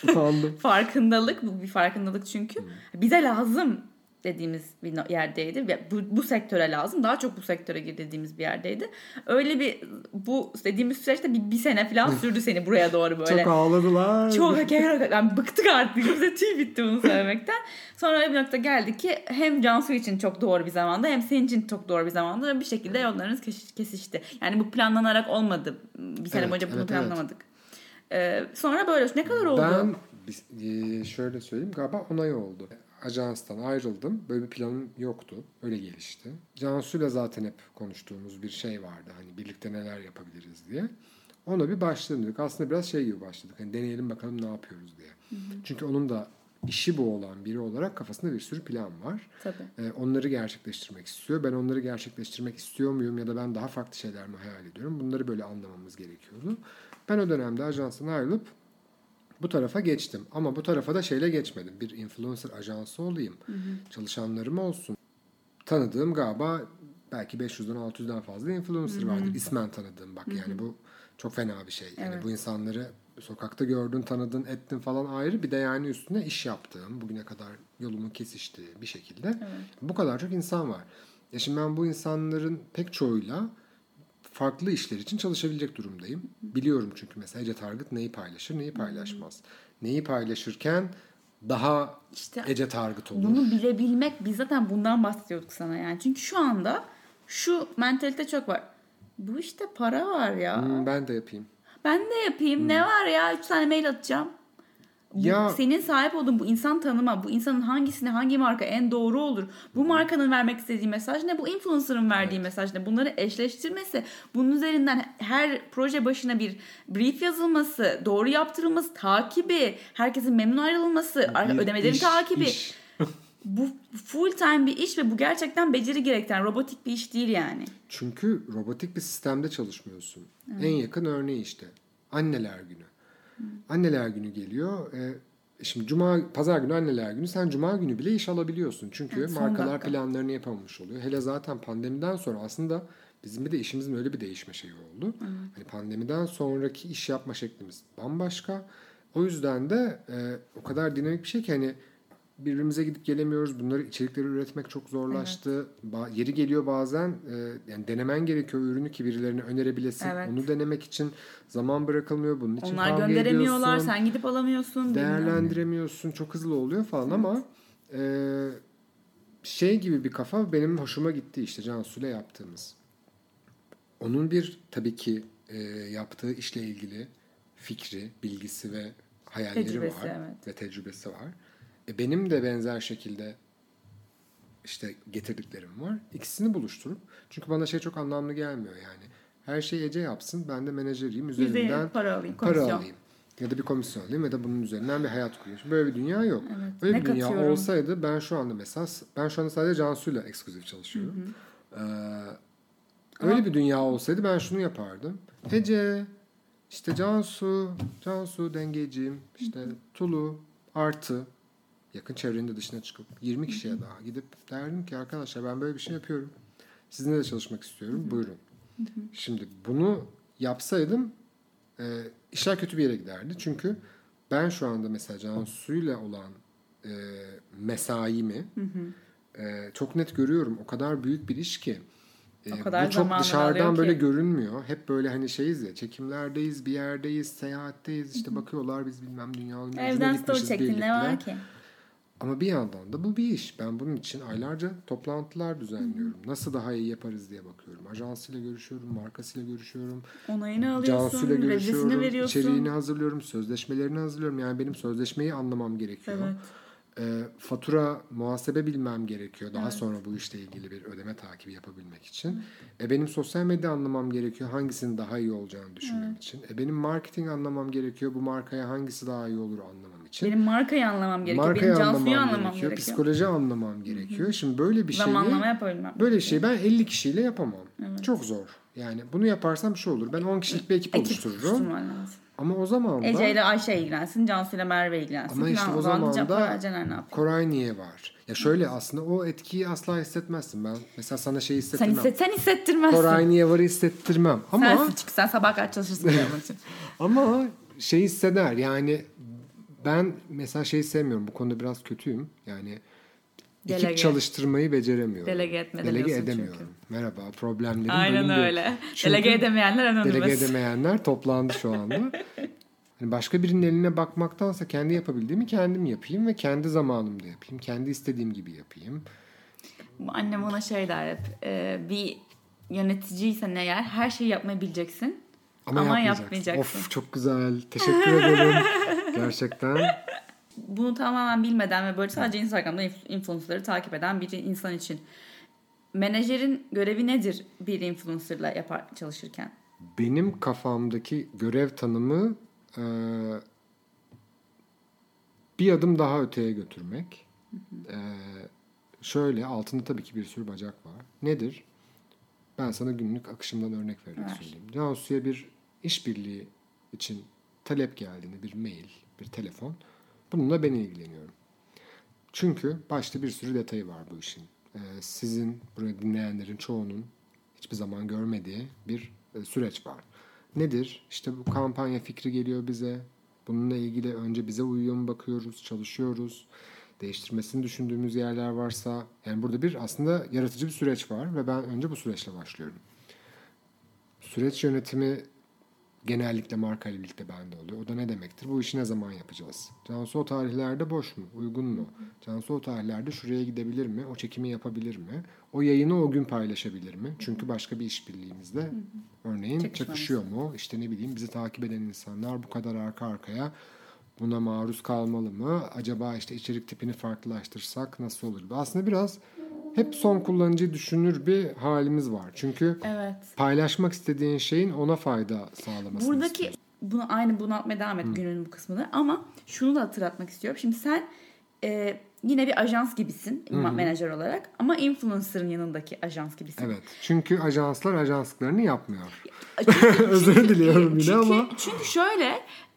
farkındalık bu bir farkındalık çünkü bize lazım. Dediğimiz bir yerdeydi. Bu, bu sektöre lazım. Daha çok bu sektöre gir dediğimiz bir yerdeydi. Öyle bir bu dediğimiz süreçte bir, bir sene falan sürdü seni buraya doğru böyle. Çok ağladılar. Çok yani bıktık artık. Bize tüy bitti bunu söylemekten. Sonra öyle bir nokta geldi ki hem Cansu için çok doğru bir zamanda hem senin için çok doğru bir zamanda bir şekilde yollarınız kesişti. Yani bu planlanarak olmadı. Bir sene Evet, boyunca bunu evet, planlamadık. Ee, sonra böyle ne kadar oldu? Ben e, şöyle söyleyeyim galiba onay oldu. Ajanstan ayrıldım. Böyle bir planım yoktu. Öyle gelişti. Cansu'yla zaten hep konuştuğumuz bir şey vardı. Hani birlikte neler yapabiliriz diye. Ona bir başlayalım dedik. Aslında biraz şey gibi başladık. Hani deneyelim bakalım ne yapıyoruz diye. Çünkü onun da işi bu olan biri olarak kafasında bir sürü plan var. Tabii. Ee, onları gerçekleştirmek istiyor. Ben onları gerçekleştirmek istiyor muyum ya da ben daha farklı şeyler mi hayal ediyorum? Bunları böyle anlamamız gerekiyordu. Ben o dönemde ajanstan ayrılıp bu tarafa geçtim. Ama bu tarafa da şeyle geçmedim. Bir influencer ajansı olayım. Çalışanlarım olsun. Tanıdığım galiba belki 500'den 600'den fazla influencer vardır. İsmen tanıdığım bak yani bu çok fena bir şey. Yani Evet. bu insanları sokakta gördün, tanıdın, ettin falan ayrı. Bir de yani üstüne iş yaptığım, bugüne kadar yolumun kesiştiği bir şekilde. Bu kadar çok insan var. Ya şimdi ben bu insanların pek çoğuyla farklı işler için çalışabilecek durumdayım. Biliyorum çünkü mesela Ece Target neyi paylaşır, neyi paylaşmaz. Neyi paylaşırken daha İşte Ece Target olur. Bunu bilebilmek biz zaten bundan bahsediyorduk sana yani. Çünkü şu anda şu mentalite çok var. Bu işte para var ya. Hmm, ben de yapayım. Ben de yapayım. Ne var ya? Üç tane mail atacağım. Bu, Ya- senin sahip olduğun bu insan tanıma, bu insanın hangisine hangi marka en doğru olur? Bu markanın vermek istediği mesaj ne? Bu influencer'ın verdiği mesaj ne? Bunları eşleştirmesi, bunun üzerinden her proje başına bir brief yazılması, doğru yaptırılması, takibi, herkesin memnun ayrılması, Bir ödemelerin iş, takibi. iş. Bu full time bir iş ve bu gerçekten beceri gerektiren robotik bir iş değil yani. Çünkü robotik bir sistemde çalışmıyorsun. En yakın örneği işte anneler günü. Anneler günü geliyor. E, şimdi cuma pazar günü anneler günü sen cuma günü bile iş alabiliyorsun. Çünkü Evet, markalar dakika. planlarını yapamamış oluyor. Hele zaten pandemiden sonra aslında bizim bir de işimizin öyle bir değişme şeyi oldu. Hani pandemiden sonraki iş yapma şeklimiz bambaşka. O yüzden de e, o kadar dinamik bir şey ki hani birbirimize gidip gelemiyoruz. Bunları içerikleri üretmek çok zorlaştı. Ba- yeri geliyor bazen e, yani denemen gerekiyor ürünü ki birilerine önerebilesin. Evet. Onu denemek için zaman bırakılmıyor. Bunun için Onlar gönderemiyorlar, ediyorsun, sen gidip alamıyorsun. değerlendiremiyorsun. Çok hızlı oluyor falan ama e, şey gibi bir kafa benim hoşuma gitti işte Cansu'yla yaptığımız. Onun bir tabii ki e, yaptığı işle ilgili fikri, bilgisi ve hayalleri Tecrübesi, var evet. ve tecrübesi var. E, benim de benzer şekilde işte getirdiklerim var. İkisini buluşturup çünkü bana şey çok anlamlı gelmiyor yani. Her şeyi Ece yapsın. Ben de menajeriyim. Yüzde Üzerinden para alayım, para komisyon. alayım. Ya da bir komisyon alayım ya da bunun üzerinden bir hayat. Şimdi Böyle bir dünya yok. Evet. Öyle Ne bir dünya katıyorum? olsaydı ben şu anda mesela ben şu anda sadece Cansu'yla ekskluzif çalışıyorum. Ee, öyle bir dünya olsaydı ben şunu yapardım. Ece, işte Cansu, Cansu dengeciğim, işte Tulu, Artı, yakın çevrenin de dışına çıkıp 20 kişiye daha gidip derdim ki arkadaşlar ben böyle bir şey yapıyorum. Sizinle de çalışmak istiyorum. Buyurun. Şimdi bunu yapsaydım e, işler kötü bir yere giderdi. Çünkü ben şu anda mesela Cansu'yla olan e, mesaimi e, çok net görüyorum. O kadar büyük bir iş ki. E, O kadar bu çok dışarıdan böyle ki. görünmüyor. Hep böyle hani şeyiz ya çekimlerdeyiz, bir yerdeyiz, seyahatteyiz. işte bakıyorlar biz bilmem dünyanın Evden story çektin ne var ki? Ama bir yandan da bu bir iş. Ben bunun için aylarca toplantılar düzenliyorum. Nasıl daha iyi yaparız diye bakıyorum. Ajansıyla görüşüyorum, markasıyla görüşüyorum. Onayını alıyorsun, Cansu'yla görüşüyorum, veriyorsun. içeriğini hazırlıyorum, sözleşmelerini hazırlıyorum. Yani benim sözleşmeyi anlamam gerekiyor. Evet. Ee, fatura, muhasebe bilmem gerekiyor. Daha sonra bu işle ilgili bir ödeme takibi yapabilmek için. E benim sosyal medya anlamam gerekiyor. Hangisinin daha iyi olacağını düşünmem için. E benim marketing anlamam gerekiyor. Bu markaya hangisi daha iyi olur anlamam için. Benim markayı anlamam gerekiyor. Markayı Benim Cansu'yu anlamam, anlamam gerekiyor. gerekiyor. Psikoloji anlamam gerekiyor. Şimdi böyle bir şeyi Zamanlama yapabilmem. böyle bir şey ben 50 kişiyle yapamam. Çok zor. Yani bunu yaparsam şu olur. Ben 10 kişilik bir ekip, Ekip oluştururum. Ama o zaman da Ece ile Ayşe ilgilensin, Cansu ile Merve ilgilensin. Ama işte o zaman da? Koray niye var? Ya şöyle aslında o etkiyi asla hissetmezsin. Ben mesela sana şey Sen, hissettirmem. hisset, sen hissettirmezsin. Koray niye varı hissettirmem. Ama Sensin çünkü sen sabah kaç çalışırsın ama şey hisseder. Yani ben mesela şey sevmiyorum. Bu konuda biraz kötüyüm. Yani Delege. ekip çalıştırmayı beceremiyorum. Delege etme Delege edemiyorum. çünkü. Merhaba problemlerim Aynen bölündü. öyle. Çünkü Delege edemeyenler anonymous. Delege edemeyenler toplandı şu anda. Hani başka birinin eline bakmaktansa kendi yapabildiğimi kendim yapayım ve kendi zamanımda yapayım. Kendi istediğim gibi yapayım. Annem ona şey der hep. e, bir yöneticiysen eğer her şeyi yapmayı bileceksin. Ama, Ama yapmayacaksın. yapmayacaksın. Of çok güzel. Teşekkür ederim. Gerçekten. Bunu tamamen bilmeden ve böyle sadece Instagram'da inf- influencerları takip eden bir insan için menajerin görevi nedir bir influencerla yapar çalışırken? Benim kafamdaki görev tanımı e, bir adım daha öteye götürmek. E, şöyle altında tabii ki bir sürü bacak var. Nedir? Ben sana günlük akışımdan örnek vererek Ver. söyleyeyim. Cansu'ya bir işbirliği için talep geldiğinde bir mail, bir telefon. Bununla ben ilgileniyorum. Çünkü başta bir sürü detayı var bu işin. Ee, sizin buraya dinleyenlerin çoğunun hiçbir zaman görmediği bir e, süreç var. Nedir? İşte bu kampanya fikri geliyor bize. Bununla ilgili önce bize uyuyor mu bakıyoruz, çalışıyoruz. Değiştirmesini düşündüğümüz yerler varsa. Yani burada bir aslında yaratıcı bir süreç var ve ben önce bu süreçle başlıyorum. Süreç yönetimi genellikle marka ile birlikte bende oluyor. O da ne demektir? Bu işi ne zaman yapacağız? Cansu o tarihlerde boş mu? Uygun mu? Cansu o tarihlerde şuraya gidebilir mi? O çekimi yapabilir mi? O yayını o gün paylaşabilir mi? Çünkü başka bir işbirliğimizde örneğin çakışıyor mu? İşte ne bileyim bizi takip eden insanlar bu kadar arka arkaya buna maruz kalmalı mı? Acaba işte içerik tipini farklılaştırsak nasıl olur? Aslında biraz hep son kullanıcıyı düşünür bir halimiz var. Çünkü Evet. paylaşmak istediğin şeyin ona fayda sağlamasını Buradaki istiyorsun. bunu aynı bunu atmaya devam et günün bu kısmını ama şunu da hatırlatmak istiyorum. Şimdi sen e, yine bir ajans gibisin menajer olarak ama influencer'ın yanındaki ajans gibisin. Evet. Çünkü ajanslar ajanslıklarını yapmıyor. Çünkü- Özür diliyorum yine çünkü, ama. Çünkü şöyle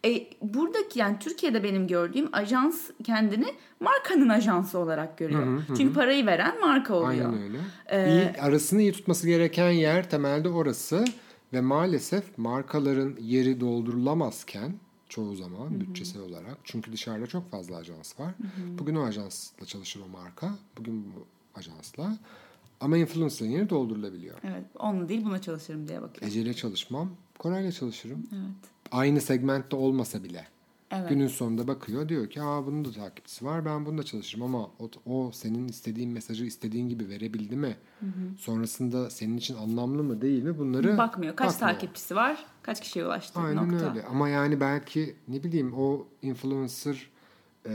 e, buradaki yani Türkiye'de benim gördüğüm ajans kendini markanın ajansı olarak görüyor. Çünkü parayı veren marka oluyor. Aynen öyle. Ee, İyi, arasını iyi tutması gereken yer temelde orası ve maalesef markaların yeri doldurulamazken çoğu zaman bütçesel olarak çünkü dışarıda çok fazla ajans var. Bugün o ajansla çalışır o marka. Bugün bu ajansla. Ama influencer'ın yeri doldurulabiliyor. Evet, onunla değil buna çalışırım diye bakıyorum. Ece'yle çalışmam. Koray'la çalışırım. Evet. Aynı segmentte olmasa bile. Evet. Günün sonunda bakıyor diyor ki Aa, bunun da takipçisi var ben bununla çalışırım ama o, o senin istediğin mesajı istediğin gibi verebildi mi? Sonrasında senin için anlamlı mı değil mi? Bunları Bakmıyor. Kaç bakmıyor. takipçisi var? Kaç kişiye ulaştı? Aynen Nokta. öyle ama yani belki ne bileyim o influencer e,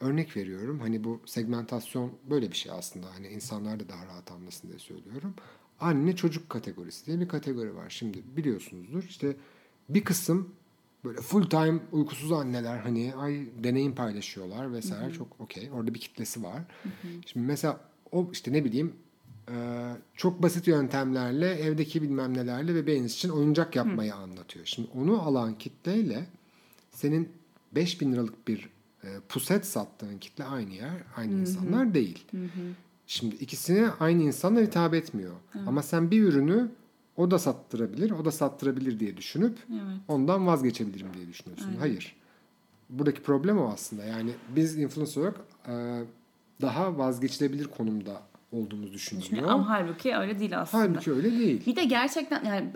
örnek veriyorum. Hani bu segmentasyon böyle bir şey aslında. Hani insanlar da daha rahat anlasın diye söylüyorum. Anne çocuk kategorisi diye bir kategori var. Şimdi biliyorsunuzdur işte bir kısım böyle full time uykusuz anneler hani ay deneyim paylaşıyorlar vesaire çok okey. Orada bir kitlesi var. Şimdi mesela o işte ne bileyim e, çok basit yöntemlerle evdeki bilmem nelerle bebeğiniz için oyuncak yapmayı anlatıyor. Şimdi onu alan kitleyle senin 5000 liralık bir e, puset sattığın kitle aynı yer, aynı insanlar değil. Şimdi ikisine aynı insanlar hitap etmiyor. Ama sen bir ürünü o da sattırabilir, o da sattırabilir diye düşünüp Evet. ondan vazgeçebilirim diye düşünüyorsun. Hayır. Buradaki problem o aslında. Yani biz influencer olarak e, daha vazgeçilebilir konumda olduğumuz düşünülüyor. Ama halbuki öyle değil aslında. Halbuki öyle değil. Bir de gerçekten yani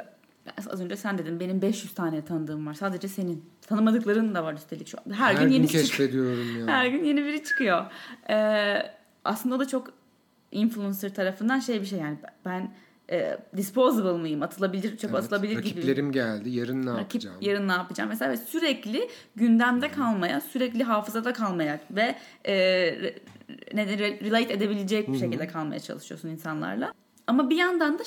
az önce sen dedin benim 500 tane tanıdığım var. Sadece senin. Tanımadıkların da var üstelik şu an. Her, gün yeni çıkıyor. keşfediyorum ya. Her gün yeni biri çıkıyor. Ee, aslında o da çok influencer tarafından şey bir şey yani ben e, disposable mıyım? Atılabilir, çöp Evet, atılabilir gibi. rakiplerim geldi. Yarın ne Rakip yapacağım? yarın ne yapacağım mesela ve sürekli gündemde kalmaya, sürekli hafızada kalmaya ve e, ne relate edebilecek bir şekilde kalmaya çalışıyorsun insanlarla. Ama bir yandan da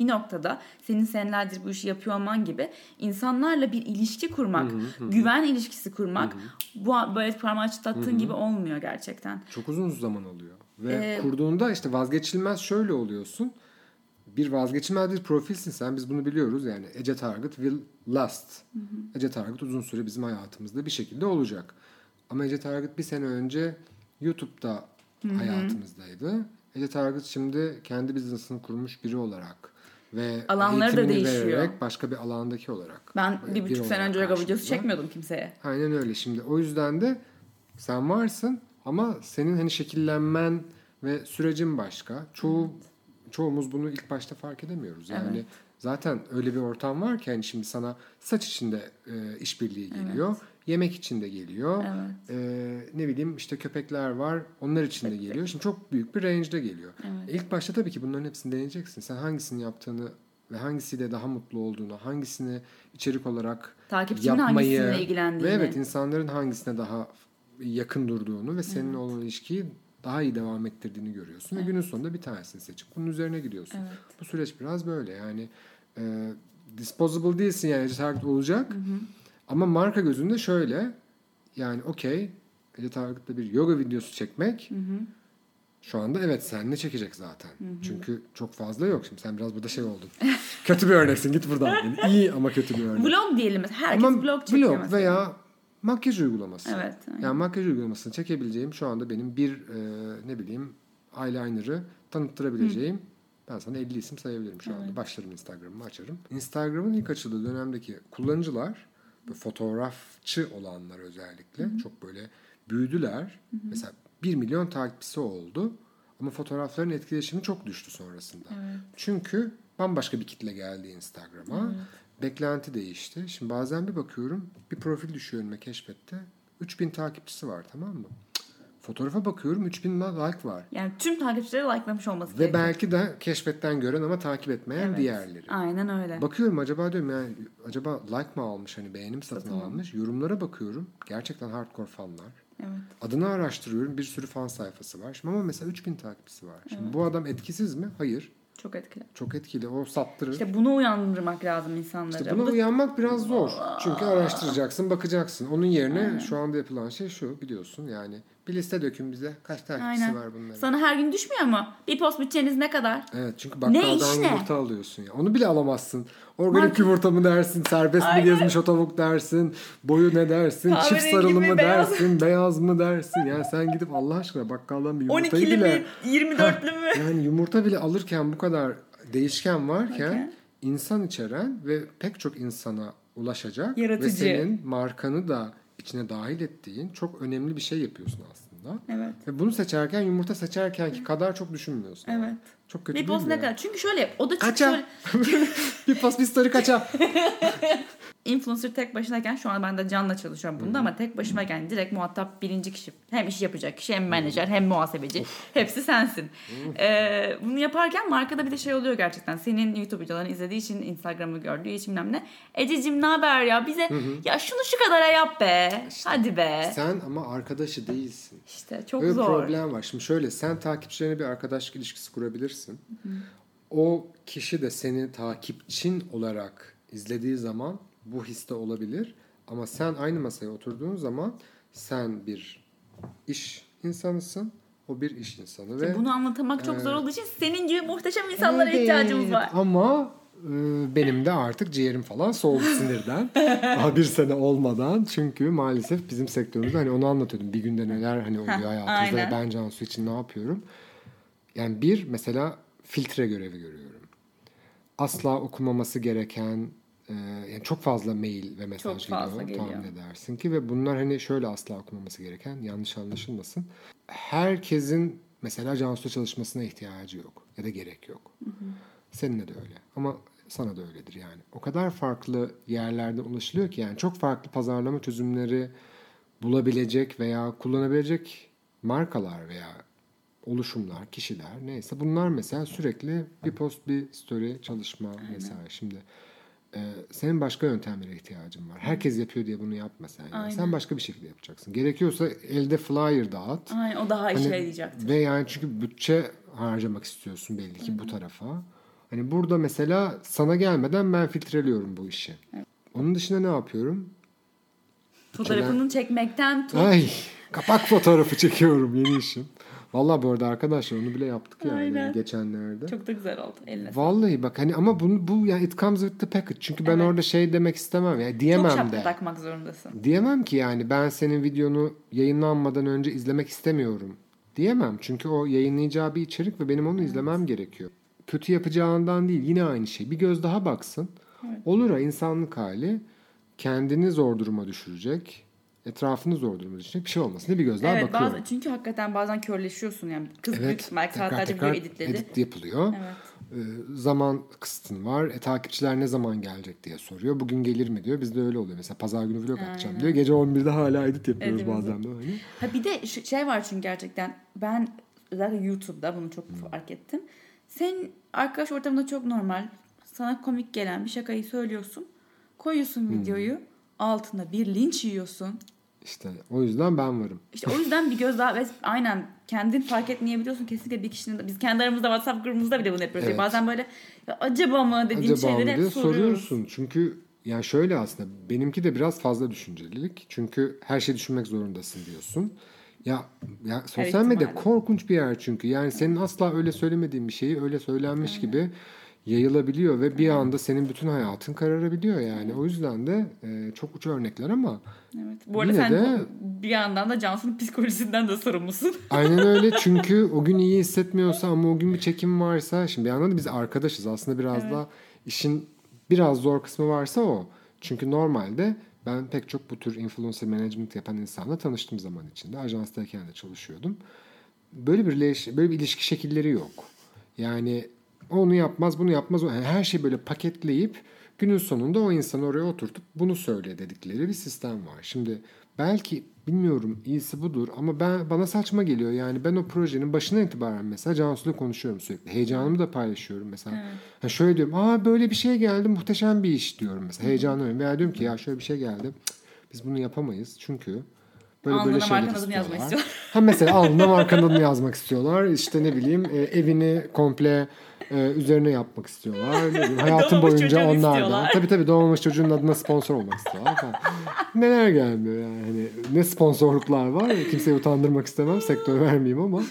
bir noktada senin senelerdir bu işi yapıyor olman gibi insanlarla bir ilişki kurmak, güven ilişkisi kurmak bu böyle parmağı çıtlattığın gibi olmuyor gerçekten. Çok uzun zaman alıyor. Ve Ee, kurduğunda işte vazgeçilmez şöyle oluyorsun. Bir vazgeçilmez bir profilsin sen. Biz bunu biliyoruz yani. Ece Target will last. Ece Target uzun süre bizim hayatımızda bir şekilde olacak. Ama Ece Target bir sene önce YouTube'da hayatımızdaydı. Ece Target şimdi kendi business'ını kurmuş biri olarak ve Alanları da değişiyor. vererek başka bir alandaki olarak. Ben bir buçuk sene önce yoga videosu çekmiyordum kimseye. Aynen öyle. Şimdi o yüzden de sen varsın ama senin hani şekillenmen ve sürecin başka. Çoğu çoğumuz bunu ilk başta fark edemiyoruz. Yani Evet. zaten öyle bir ortam var ki hani şimdi sana saç içinde e, işbirliği geliyor. Yemek için de geliyor. Evet. E, ne bileyim işte köpekler var. Onlar için de geliyor. Şimdi çok büyük bir range'de geliyor. Evet. İlk başta tabii ki bunların hepsini deneyeceksin. Sen hangisini yaptığını ve hangisiyle daha mutlu olduğunu, hangisini içerik olarak Takipçinin yapmayı hangisiyle ilgilendiğini. ve evet insanların hangisine daha yakın durduğunu ve seninle olan ilişkiyi daha iyi devam ettirdiğini görüyorsun ve günün sonunda bir tanesini seçip bunun üzerine gidiyorsun. Evet. Bu süreç biraz böyle yani e, disposable değilsin yani Target olacak ama marka gözünde şöyle yani okey Ece Target'ta bir yoga videosu çekmek şu anda evet seninle çekecek zaten. Çünkü çok fazla yok. Şimdi sen biraz burada şey oldun. kötü bir örneksin git buradan. Yani iyi ama kötü bir örnek. Vlog diyelim. Herkes Ama vlog çekiyor vlog mesela. veya makyaj uygulaması. Evet, aynen. Yani makyaj uygulamasını çekebileceğim şu anda benim bir e, ne bileyim eyeliner'ı tanıttırabileceğim ben sana 50 isim sayabilirim şu anda. Başlarım Instagram'ımı açarım. Instagram'ın ilk açıldığı dönemdeki kullanıcılar böyle fotoğrafçı olanlar özellikle çok böyle büyüdüler. Mesela 1 milyon takipçisi oldu. Ama fotoğrafların etkileşimi çok düştü sonrasında. Çünkü bambaşka bir kitle geldi Instagram'a. Beklenti değişti. Şimdi bazen bir bakıyorum bir profil düşüyor önüme keşfette. 3000 takipçisi var tamam mı? Fotoğrafa bakıyorum 3000 like var. Yani tüm takipçileri likelamış olması Ve gerekiyor. belki de keşfetten gören ama takip etmeyen Evet. diğerleri. Aynen öyle. Bakıyorum acaba diyorum yani acaba like mı almış hani beğenim satın Satın almış. Yorumlara bakıyorum. Gerçekten hardcore fanlar. Evet. Adını araştırıyorum. Bir sürü fan sayfası var. Şimdi ama mesela 3000 takipçisi var. Şimdi bu adam etkisiz mi? Hayır. Çok etkili. Çok etkili. O saptırır. İşte bunu uyandırmak lazım insanlara. İşte Bu buna da- uyanmak biraz zor. Çünkü araştıracaksın, bakacaksın. Onun yerine şu anda yapılan şey şu biliyorsun yani bir liste dökün bize. Kaç takipçisi Aynen. var bunların? Sana her gün düşmüyor mu? Bir post bütçeniz ne kadar? Evet çünkü bakkaldan ne? yumurta alıyorsun ya. Onu bile alamazsın. Organik Mark- yumurta mı dersin, serbest mi Aynen. gezmiş o tavuk dersin, boyu ne dersin, çift Kahverengi sarılı mi, mı beyaz dersin, beyaz mı dersin. Yani sen gidip Allah aşkına bakkaldan bir yumurtayı 12'li bile... mi? 24'lü mü? Yani yumurta bile alırken bu kadar değişken varken Varken. insan içeren ve pek çok insana ulaşacak Yaratıcı. ve senin markanı da içine dahil ettiğin çok önemli bir şey yapıyorsun aslında. Evet. Ve bunu seçerken yumurta seçerken ki kadar çok düşünmüyorsun. Evet. Çok kötü Bir değil mi ne kadar? Çünkü şöyle o da çünkü Kaça? şöyle bir post bir story kaça? influencer tek başınayken şu an ben de Can'la çalışıyorum bunda ama tek başımayken direkt muhatap birinci kişi. Hem iş yapacak kişi hem menajer hem muhasebeci. Hepsi sensin. Ee, bunu yaparken markada bir de şey oluyor gerçekten. Senin YouTube videolarını izlediği için Instagram'ı gördüğü için bilmem ne. Ececiğim ne haber ya bize ya şunu şu kadara yap be. Hadi be. Sen ama arkadaşı değilsin. İşte çok Böyle bir zor. problem var. Şimdi şöyle sen takipçilerine bir arkadaşlık ilişkisi kurabilirsin. O kişi de seni takipçin olarak izlediği zaman bu histe olabilir. Ama sen aynı masaya oturduğun zaman sen bir iş insanısın. O bir iş insanı ve Bunu anlatmak çok zor Evet. olduğu için senin gibi muhteşem insanlara Evet, ihtiyacımız var. Ama e, benim de artık ciğerim falan soğudu sinirden. Daha bir sene olmadan. Çünkü maalesef bizim sektörümüzde hani onu anlatıyordum. Bir günde neler hani oluyor hayatımızda ve ben Cansu için ne yapıyorum. Yani bir mesela filtre görevi görüyorum. Asla okumaması gereken e, yani çok fazla mail ve mesaj Çok fazla geliyor, geliyor. tahmin edersin ki ve bunlar hani şöyle asla okumaması gereken yanlış anlaşılmasın. Herkesin mesela Cansu'da çalışmasına ihtiyacı yok ya da gerek yok. Seninle de öyle ama sana da öyledir yani. O kadar farklı yerlerde ulaşılıyor ki yani çok farklı pazarlama çözümleri bulabilecek veya kullanabilecek markalar veya oluşumlar, kişiler neyse bunlar mesela sürekli bir post bir story çalışma vesaire. Şimdi e, senin başka yöntemlere ihtiyacın var. Herkes yapıyor diye bunu yapma sen. Aynen. Sen başka bir şekilde yapacaksın. Gerekiyorsa elde flyer dağıt. Aynen o daha işe Hani yarayacaktır. Ve yani çünkü bütçe harcamak istiyorsun belli ki bu tarafa. Hani burada mesela sana gelmeden ben filtreliyorum bu işi. Onun dışında ne yapıyorum? Fotoğrafını çekmekten tut. Ay kapak fotoğrafı çekiyorum yeni işim. Vallahi bu arada arkadaşlar onu bile yaptık yani Aynen. geçenlerde. Çok da güzel oldu. Eline. Vallahi bak hani ama bunu bu yani it comes with the package. Çünkü ben Evet. orada şey demek istemem yani Çok diyemem şapka de. takmak zorundasın. Diyemem ki yani ben senin videonu yayınlanmadan önce izlemek istemiyorum. Diyemem. Çünkü o yayınlayacağı bir içerik ve benim onu izlemem gerekiyor. Kötü yapacağından değil yine aynı şey. Bir göz daha baksın. Olur ha insanlık hali kendini zor duruma düşürecek etrafını zor duruma düşecek bir şey olmasın diye bir göz daha Evet bakıyorum. bazen, çünkü hakikaten bazen körleşiyorsun yani. Kız büyük Evet. ihtimal tekrar saatlerce video editledi. edit yapılıyor. Evet. Ee, zaman kısıtın var. E, takipçiler ne zaman gelecek diye soruyor. Bugün gelir mi diyor. Bizde öyle oluyor. Mesela pazar günü vlog atacağım diyor. Gece 11'de hala edit yapıyoruz Edit bazen de. Hani. Ha bir de şey var çünkü gerçekten ben özellikle YouTube'da bunu çok fark ettim. Senin arkadaş ortamında çok normal. Sana komik gelen bir şakayı söylüyorsun. Koyuyorsun videoyu. Altında bir linç yiyorsun. İşte o yüzden ben varım. İşte o yüzden bir göz daha ve aynen kendin fark etmeyebiliyorsun kesinlikle bir kişinin biz kendi aramızda WhatsApp grubumuzda bile bunu yapıyoruz. Evet. Bazen böyle acaba mı dediğin Acaba mı şeyleri hep diye soruyoruz. soruyorsun. Çünkü yani şöyle aslında benimki de biraz fazla düşüncelilik. Çünkü her şeyi düşünmek zorundasın diyorsun. Ya ya sosyal medya korkunç bir yer çünkü. Yani senin asla öyle söylemediğin bir şeyi öyle söylenmiş gibi yayılabiliyor ve bir anda senin bütün hayatın kararabiliyor yani. O yüzden de e, çok uç örnekler ama Evet. Bu arada sen de- bir yandan da Cansu'nun psikolojisinden de sorumlusun. Aynen öyle çünkü o gün iyi hissetmiyorsa ama o gün bir çekim varsa şimdi bir yandan da biz arkadaşız aslında biraz da işin biraz zor kısmı varsa o. Çünkü normalde ben pek çok bu tür influencer management yapan insanla tanıştığım zaman içinde ajanstayken de çalışıyordum. Böyle bir böyle bir ilişki şekilleri yok. Yani onu yapmaz, bunu yapmaz. yani her şeyi böyle paketleyip günün sonunda o insanı oraya oturtup bunu söyle dedikleri bir sistem var. Şimdi belki bilmiyorum iyisi budur ama ben bana saçma geliyor. Yani ben o projenin başına itibaren mesela Cansu'yla konuşuyorum sürekli. Heyecanımı da paylaşıyorum mesela. Ha şöyle diyorum. Aa böyle bir şey geldi. Muhteşem bir iş diyorum mesela. Heyecanlanıyorum. Veya diyorum ki ya şöyle bir şey geldi. Cık, Biz bunu yapamayız. Çünkü böyle Alnına böyle şeyler adını yazmak istiyorlar. Ha mesela alnına markanın adını yazmak istiyorlar. İşte ne bileyim e, evini komple e, üzerine yapmak istiyorlar. Bileyim, Doğmamış boyunca onlardan. istiyorlar. Tabii tabii doğmamış çocuğun adına sponsor olmak istiyorlar falan. Neler gelmiyor yani. Hani ne sponsorluklar var. Kimseyi utandırmak istemem. Sektör vermeyeyim ama.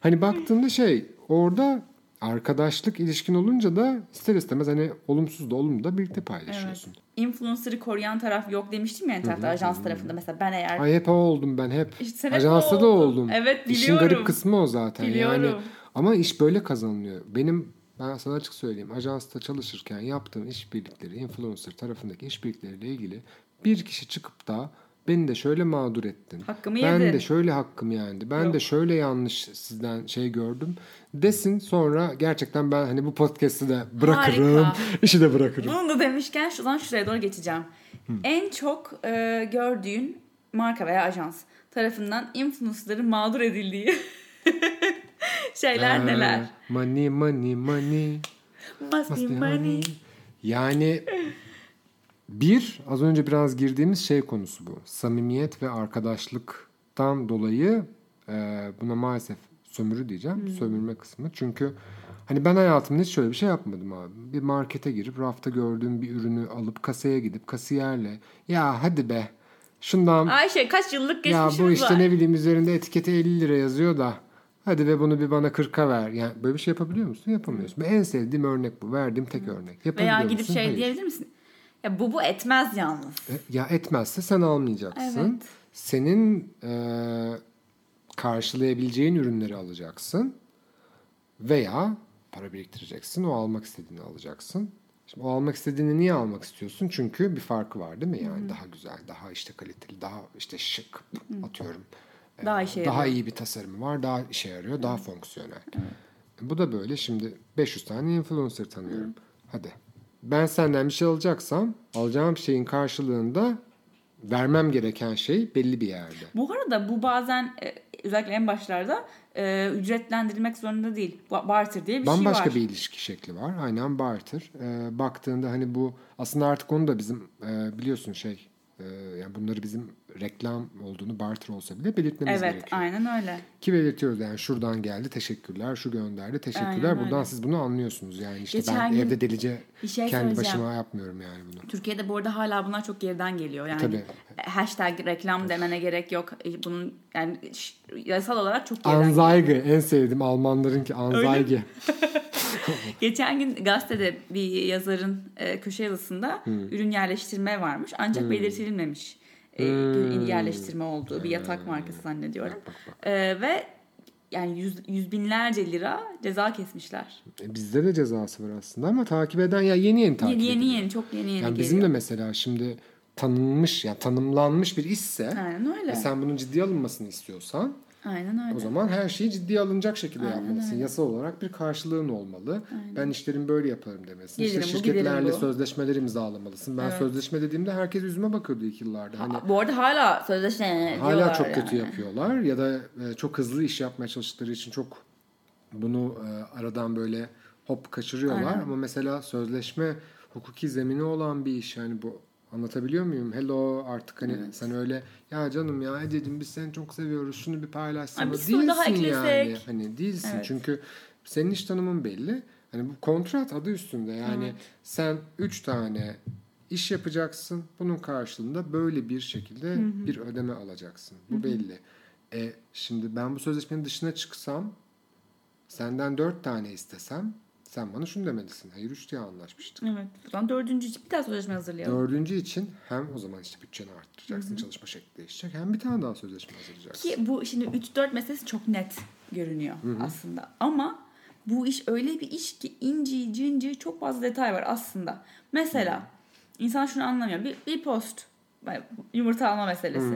Hani baktığında şey orada arkadaşlık ilişkin olunca da ister istemez hani olumsuz da olumlu da birlikte paylaşıyorsun. Influencer'ı koruyan taraf yok demiştim ya en tarafta ajans tarafında mesela ben eğer Ay hep o oldum ben hep. İşte Ajansta da oldum. Evet, İşin biliyorum. garip kısmı o zaten. Yani Biliyorum. ama iş böyle kazanılıyor. Benim ben sana açık söyleyeyim. Ajansta çalışırken yaptığım işbirlikleri, influencer tarafındaki işbirlikleriyle ilgili bir kişi çıkıp da beni de şöyle mağdur ettin. Hakkımı ben yedin. de şöyle hakkım yendi. Ben Yok. de şöyle yanlış sizden şey gördüm. Desin sonra gerçekten ben hani bu podcast'ı da bırakırım. Harika. işi de bırakırım. Bunu da demişken şuradan şuraya doğru geçeceğim. En çok e, gördüğün marka veya ajans tarafından influencer'ların mağdur edildiği şeyler Ha, neler? Money money money. Must be money. Yani bir az önce biraz girdiğimiz şey konusu bu. Samimiyet ve arkadaşlıktan dolayı e, buna maalesef sömürü diyeceğim. Sömürme kısmı. Çünkü hani ben hayatımda hiç şöyle bir şey yapmadım abi. Bir markete girip rafta gördüğüm bir ürünü alıp kasaya gidip kasiyerle ya hadi be şundan Ayşe kaç yıllık ya geçmişimiz bu işte var. ne bileyim üzerinde etiketi 50 lira yazıyor da hadi ve bunu bir bana 40'a ver. Yani böyle bir şey yapabiliyor musun? Yapamıyorsun. En sevdiğim örnek bu. Verdiğim tek örnek. Yapabiliyor Veya gidip musun? şey Hayır. diyebilir misin? Ya bu bu etmez yalnız. E, Ya etmezse sen almayacaksın. Evet. Senin e, karşılayabileceğin ürünleri alacaksın. Veya para biriktireceksin. O almak istediğini alacaksın. Şimdi o almak istediğini niye almak istiyorsun? Çünkü bir farkı var değil mi? Yani daha güzel, daha işte kaliteli, daha işte şık atıyorum. E, Daha işe Daha yarıyor. iyi bir tasarımı var, daha işe yarıyor, daha fonksiyonel. E, Bu da böyle şimdi 500 tane influencer tanıyorum. Hadi. Ben senden bir şey alacaksam alacağım şeyin karşılığında vermem gereken şey belli bir yerde. Bu arada bu bazen e, özellikle en başlarda e, ücretlendirilmek zorunda değil. Ba- Barter diye bir Bambaşka şey var. bir ilişki şekli var. Aynen barter. Ee, baktığında hani bu aslında artık onu da bizim e, biliyorsun şey e, yani bunları bizim reklam olduğunu barter olsa bile belirtmemiz Evet gerekiyor. aynen öyle. Ki belirtiyoruz yani şuradan geldi teşekkürler, şu gönderdi teşekkürler. Aynen Buradan öyle. siz bunu anlıyorsunuz yani işte ben Geçen gün evde delice şey kendi başıma yapmıyorum yani bunu. Türkiye'de bu arada hala bunlar çok geriden geliyor. Yani Tabii. hashtag reklam demene gerek yok. E, Bunun yani yasal olarak çok geriden geliyor. Anzeige en sevdiğim Almanlarınki Anzeige. Geçen gün gazetede bir yazarın e, köşe yazısında Hmm. ürün yerleştirme varmış. Ancak belirtilmemiş. E, ürün yerleştirme olduğu bir yatak markası zannediyorum. Hmm. Bak, bak, E, ve yani yüz, yüz binlerce lira ceza kesmişler. E, Bizde de cezası var aslında ama takip eden ya yeni yeni takip Yeni yeni ediliyor. yeni çok yeni yeni Yani geliyor. bizim de mesela şimdi tanınmış yani tanımlanmış bir işse Aynen öyle. ve sen bunun ciddiye alınmasını istiyorsan Aynen öyle. o zaman her şeyi ciddiye alınacak şekilde Aynen yapmalısın. öyle. Yasal olarak bir karşılığın olmalı. Ben işlerimi böyle yaparım demelisin. Gelirim işte şirketlerle bu. sözleşmeler imzalamalısın. Ben Evet. sözleşme dediğimde herkes yüzüme bakıyordu ilk yıllarda. Hani Bu arada hala sözleşme hala çok kötü yani. yapıyorlar ya da e, çok hızlı iş yapmaya çalıştıkları için çok bunu e, aradan böyle hop kaçırıyorlar Aynen. ama mesela sözleşme hukuki zemini olan bir iş yani bu anlatabiliyor muyum? Hello artık hani sen öyle ya canım ya Ececiğim biz seni çok seviyoruz şunu bir paylaşsana soru değilsin daha yani. eklesek. Hani değilsin Evet. çünkü senin iş tanımın belli. Hani bu kontrat adı üstünde yani sen üç tane iş yapacaksın. Bunun karşılığında böyle bir şekilde bir ödeme alacaksın. Bu belli. E, şimdi ben bu sözleşmenin dışına çıksam senden dört tane istesem sen bana şunu demelisin. Hayır üç diye anlaşmıştık. Evet. O zaman dördüncü için bir daha sözleşme hazırlayalım. Dördüncü için hem o zaman işte bütçeni arttıracaksın, çalışma şekli değişecek. Hem bir tane daha sözleşme hazırlayacaksın. Ki bu şimdi 3-4 meselesi çok net görünüyor aslında. Ama bu iş öyle bir iş ki inci cinci çok fazla detay var aslında. Mesela insan şunu anlamıyor. Bir, bir post yumurta alma meselesi.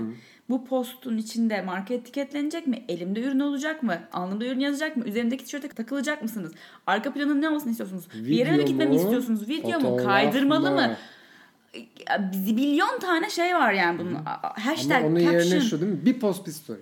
Bu postun içinde marka etiketlenecek mi? Elimde ürün olacak mı? Alnımda ürün yazacak mı? Üzerindeki tişörte takılacak mısınız? Arka planın ne olmasını istiyorsunuz? bir yere mi Video gitmemi istiyorsunuz? Video mu? Kaydırmalı mı? mı? Zibilyon tane şey var yani bunun. Hashtag, Ama onun caption. yerine şu değil mi? Bir post bir story.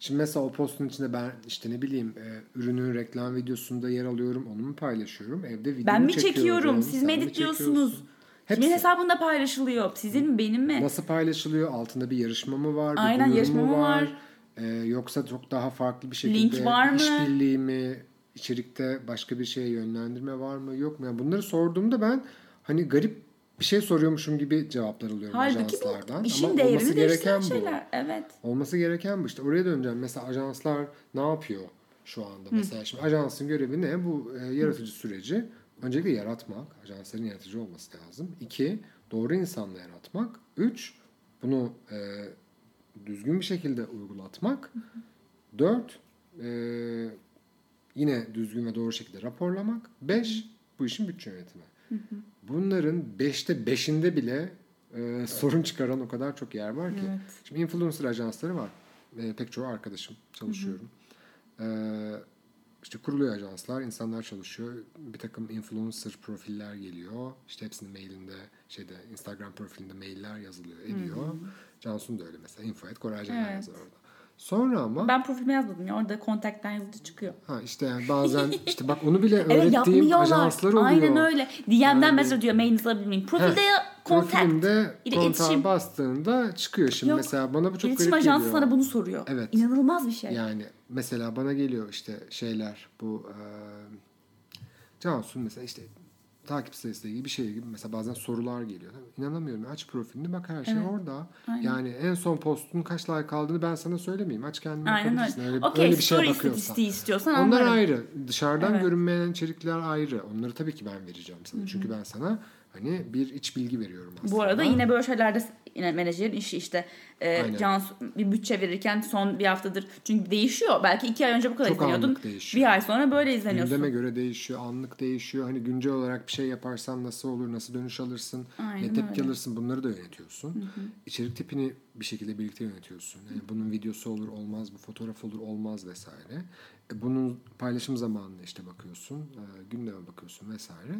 Şimdi mesela o postun içinde ben işte ne bileyim e, ürünün reklam videosunda yer alıyorum. Onu mu paylaşıyorum? Evde video Ben mi çekiyorum? Siz sen mi mi editliyorsunuz? Çekiyorsun? Kimin Hepsi. hesabında paylaşılıyor? Sizin mi benim mi? Nasıl paylaşılıyor? Altında bir yarışma mı var? Bir Aynen, yarışma mı var? Ee, yoksa çok daha farklı bir şekilde Link var mı? işbirliği mi? İçerikte başka bir şeye yönlendirme var mı? Yok mu? Yani bunları sorduğumda ben hani garip bir şey soruyormuşum gibi cevaplar alıyorum Halbuki ajanslardan. bu işin Ama olması gereken değiştiren bu. şeyler. Evet. Olması gereken bu. İşte oraya döneceğim. Mesela ajanslar ne yapıyor şu anda? Mesela şimdi ajansın görevi ne? Bu e, yaratıcı süreci öncelikle yaratmak. Ajansların yaratıcı olması lazım. İki, doğru insanla yaratmak. Üç, bunu e, düzgün bir şekilde uygulatmak. Dört, e, yine düzgün ve doğru şekilde raporlamak. Beş, bu işin bütçe yönetimi. Bunların beşte beşinde bile e, sorun çıkaran o kadar çok yer var ki. Evet. Şimdi influencer ajansları var. E, pek çoğu arkadaşım çalışıyorum. E, işte kuruluyor ajanslar, insanlar çalışıyor. Bir takım influencer profiller geliyor. İşte hepsinin mailinde, şeyde Instagram profilinde mailler yazılıyor, ediyor. Cansu'nun da öyle mesela. info.koraycanlar Evet. yazar orada. Sonra ama Ben profilime yazmadım ya. Orada kontaktan yazıcı çıkıyor. ha işte yani bazen işte bak onu bile Evet öğrettiğim yapmıyorlar. ajanslar oluyor. Aynen öyle. DM'den Yani- mesaj diyor mailinizi alabilir miyim? Profilde ya kontak. Profilimde ile kontağa iletişim. bastığında çıkıyor. Şimdi Yok, mesela bana bu çok İletişim garip ajansı geliyor. sana bunu soruyor. Evet. İnanılmaz bir şey. Yani mesela bana geliyor işte şeyler bu e, Cansu mesela işte takip sayısıyla ilgili bir şey gibi mesela bazen sorular geliyor. İnanamıyorum aç profilini bak her şey Evet. orada. Aynen. Yani en son postun kaç like aldığını ben sana söylemeyeyim. Aç kendin Aynen bakabilirsin. öyle. Öyle, Okey öyle bir story bakıyorsan. istiyorsan Onlar anlarım. ayrı. Dışarıdan Evet. görünmeyen içerikler ayrı. Onları tabii ki ben vereceğim sana. Çünkü ben sana hani bir iç bilgi veriyorum aslında. Bu arada yine böyle şeylerde yine menajerin işi işte e, Aynen. Cansu bir bütçe verirken son bir haftadır çünkü değişiyor. Belki iki ay önce bu kadar Çok izleniyordun. Bir ay sonra böyle izleniyorsun. Gündeme göre değişiyor, anlık değişiyor. Hani güncel olarak bir şey yaparsan nasıl olur, nasıl dönüş alırsın, Aynen ne tepki öyle. alırsın bunları da yönetiyorsun. İçerik tipini bir şekilde birlikte yönetiyorsun. Yani bunun videosu olur olmaz, bu fotoğraf olur olmaz vesaire. E bunun paylaşım zamanına işte bakıyorsun, e, gündeme bakıyorsun vesaire.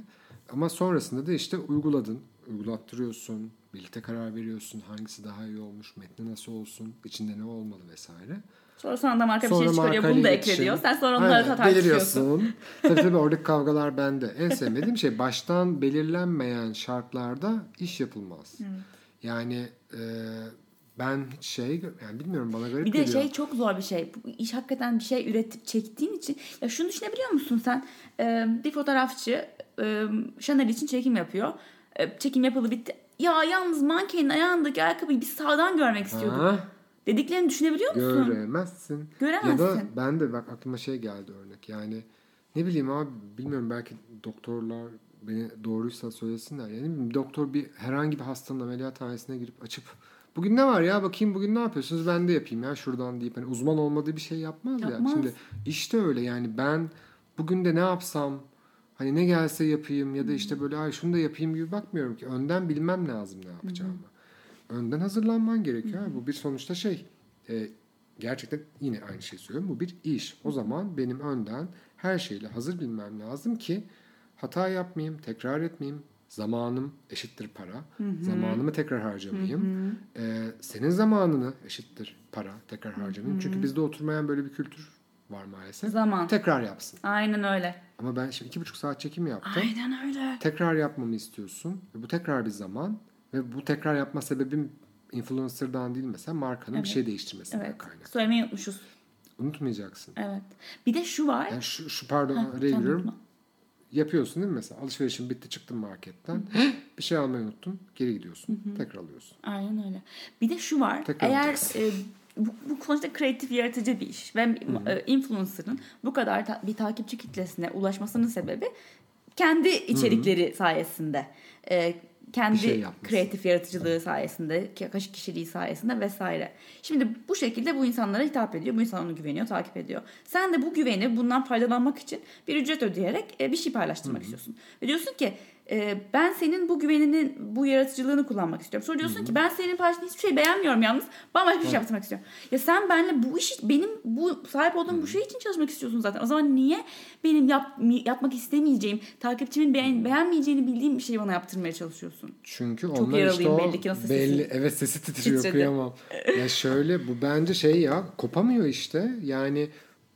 Ama sonrasında da işte uyguladın, uygulattırıyorsun, birlikte karar veriyorsun. Hangisi daha iyi olmuş, metni nasıl olsun, içinde ne olmalı vesaire. Sonra sana da marka bir Sonra şey çıkarıyor. Bunu da ekle diyor. Sen sonra onları Aynen, tartışıyorsun. tabii tabii oradaki kavgalar bende. En sevmediğim şey baştan belirlenmeyen şartlarda iş yapılmaz. Yani e, ben hiç şey yani bilmiyorum bana garip Bir de geliyor. şey çok zor bir şey. Bu iş hakikaten bir şey üretip çektiğin için. Ya şunu düşünebiliyor musun sen? Ee, bir fotoğrafçı e, Chanel için çekim yapıyor. E, çekim yapıldı bitti. Ya yalnız mankenin ayağındaki ayakkabıyı biz sağdan görmek istiyorduk. Ha, Dediklerini düşünebiliyor musun? göremezsin. Göremezsin. Ya da ben de bak aklıma şey geldi örnek. Yani ne bileyim abi bilmiyorum belki doktorlar beni doğruysa söylesinler. Yani doktor bir herhangi bir hastanın ameliyathanesine girip açıp bugün ne var ya bakayım bugün ne yapıyorsunuz ben de yapayım ya şuradan deyip hani uzman olmadığı bir şey yapmaz, Yapmaz. ya. Şimdi işte öyle yani ben bugün de ne yapsam hani ne gelse yapayım ya da işte böyle ay şunu da yapayım gibi bakmıyorum ki önden bilmem lazım ne yapacağımı. önden hazırlanman gerekiyor. Bu bir sonuçta şey e, gerçekten yine aynı şeyi söylüyorum. Bu bir iş. O zaman benim önden her şeyle hazır bilmem lazım ki hata yapmayayım, tekrar etmeyeyim. Zamanım eşittir para. Zamanımı tekrar harcamayayım. Ee, senin zamanını eşittir para tekrar harcamayayım. Çünkü bizde oturmayan böyle bir kültür var maalesef. Zaman. Tekrar yapsın. Aynen öyle. Ama ben şimdi iki buçuk saat çekim yaptım. Aynen öyle. Tekrar yapmamı istiyorsun. Ve bu tekrar bir zaman. Ve bu tekrar yapma sebebim influencer'dan değil mesela markanın bir şey değiştirmesinden Evet. kaynak. Söylemeyi unutmuşuz. Unutmayacaksın. Evet. Bir de şu var. Yani şu, şu pardon Ha, araya giriyorum. Yapıyorsun değil mi mesela? Alışverişin bitti çıktın marketten. bir şey almayı unuttun. Geri gidiyorsun. Tekrar alıyorsun. Aynen öyle. Bir de şu var. Tekrar eğer e, bu, bu sonuçta kreatif yaratıcı bir iş ve e, influencer'ın bu kadar ta- bir takipçi kitlesine ulaşmasının sebebi kendi içerikleri sayesinde. E, kendi şey kreatif yaratıcılığı sayesinde, kaşık kişiliği sayesinde vesaire. Şimdi bu şekilde bu insanlara hitap ediyor. Bu insan onu güveniyor, takip ediyor. Sen de bu güveni bundan faydalanmak için bir ücret ödeyerek e, bir şey paylaştırmak istiyorsun. Ve diyorsun ki e, ben senin bu güveninin, bu yaratıcılığını kullanmak istiyorum. Sonra diyorsun ki ben senin paylaştığın hiçbir şey beğenmiyorum yalnız. Bambaşka bir şey yaptırmak istiyorum. Ya sen benimle bu işi, benim bu sahip olduğum bu şey için çalışmak istiyorsun zaten. O zaman niye benim yap, yapmak istemeyeceğim, takipçimin beğen, beğenmeyeceğini bildiğim bir şeyi bana yaptırmaya çalışıyorsun? Çünkü onlar işte o belli ki, nasıl belli sesi evet sesi titriyor titredi. kıyamam. ya şöyle bu bence şey ya kopamıyor işte. Yani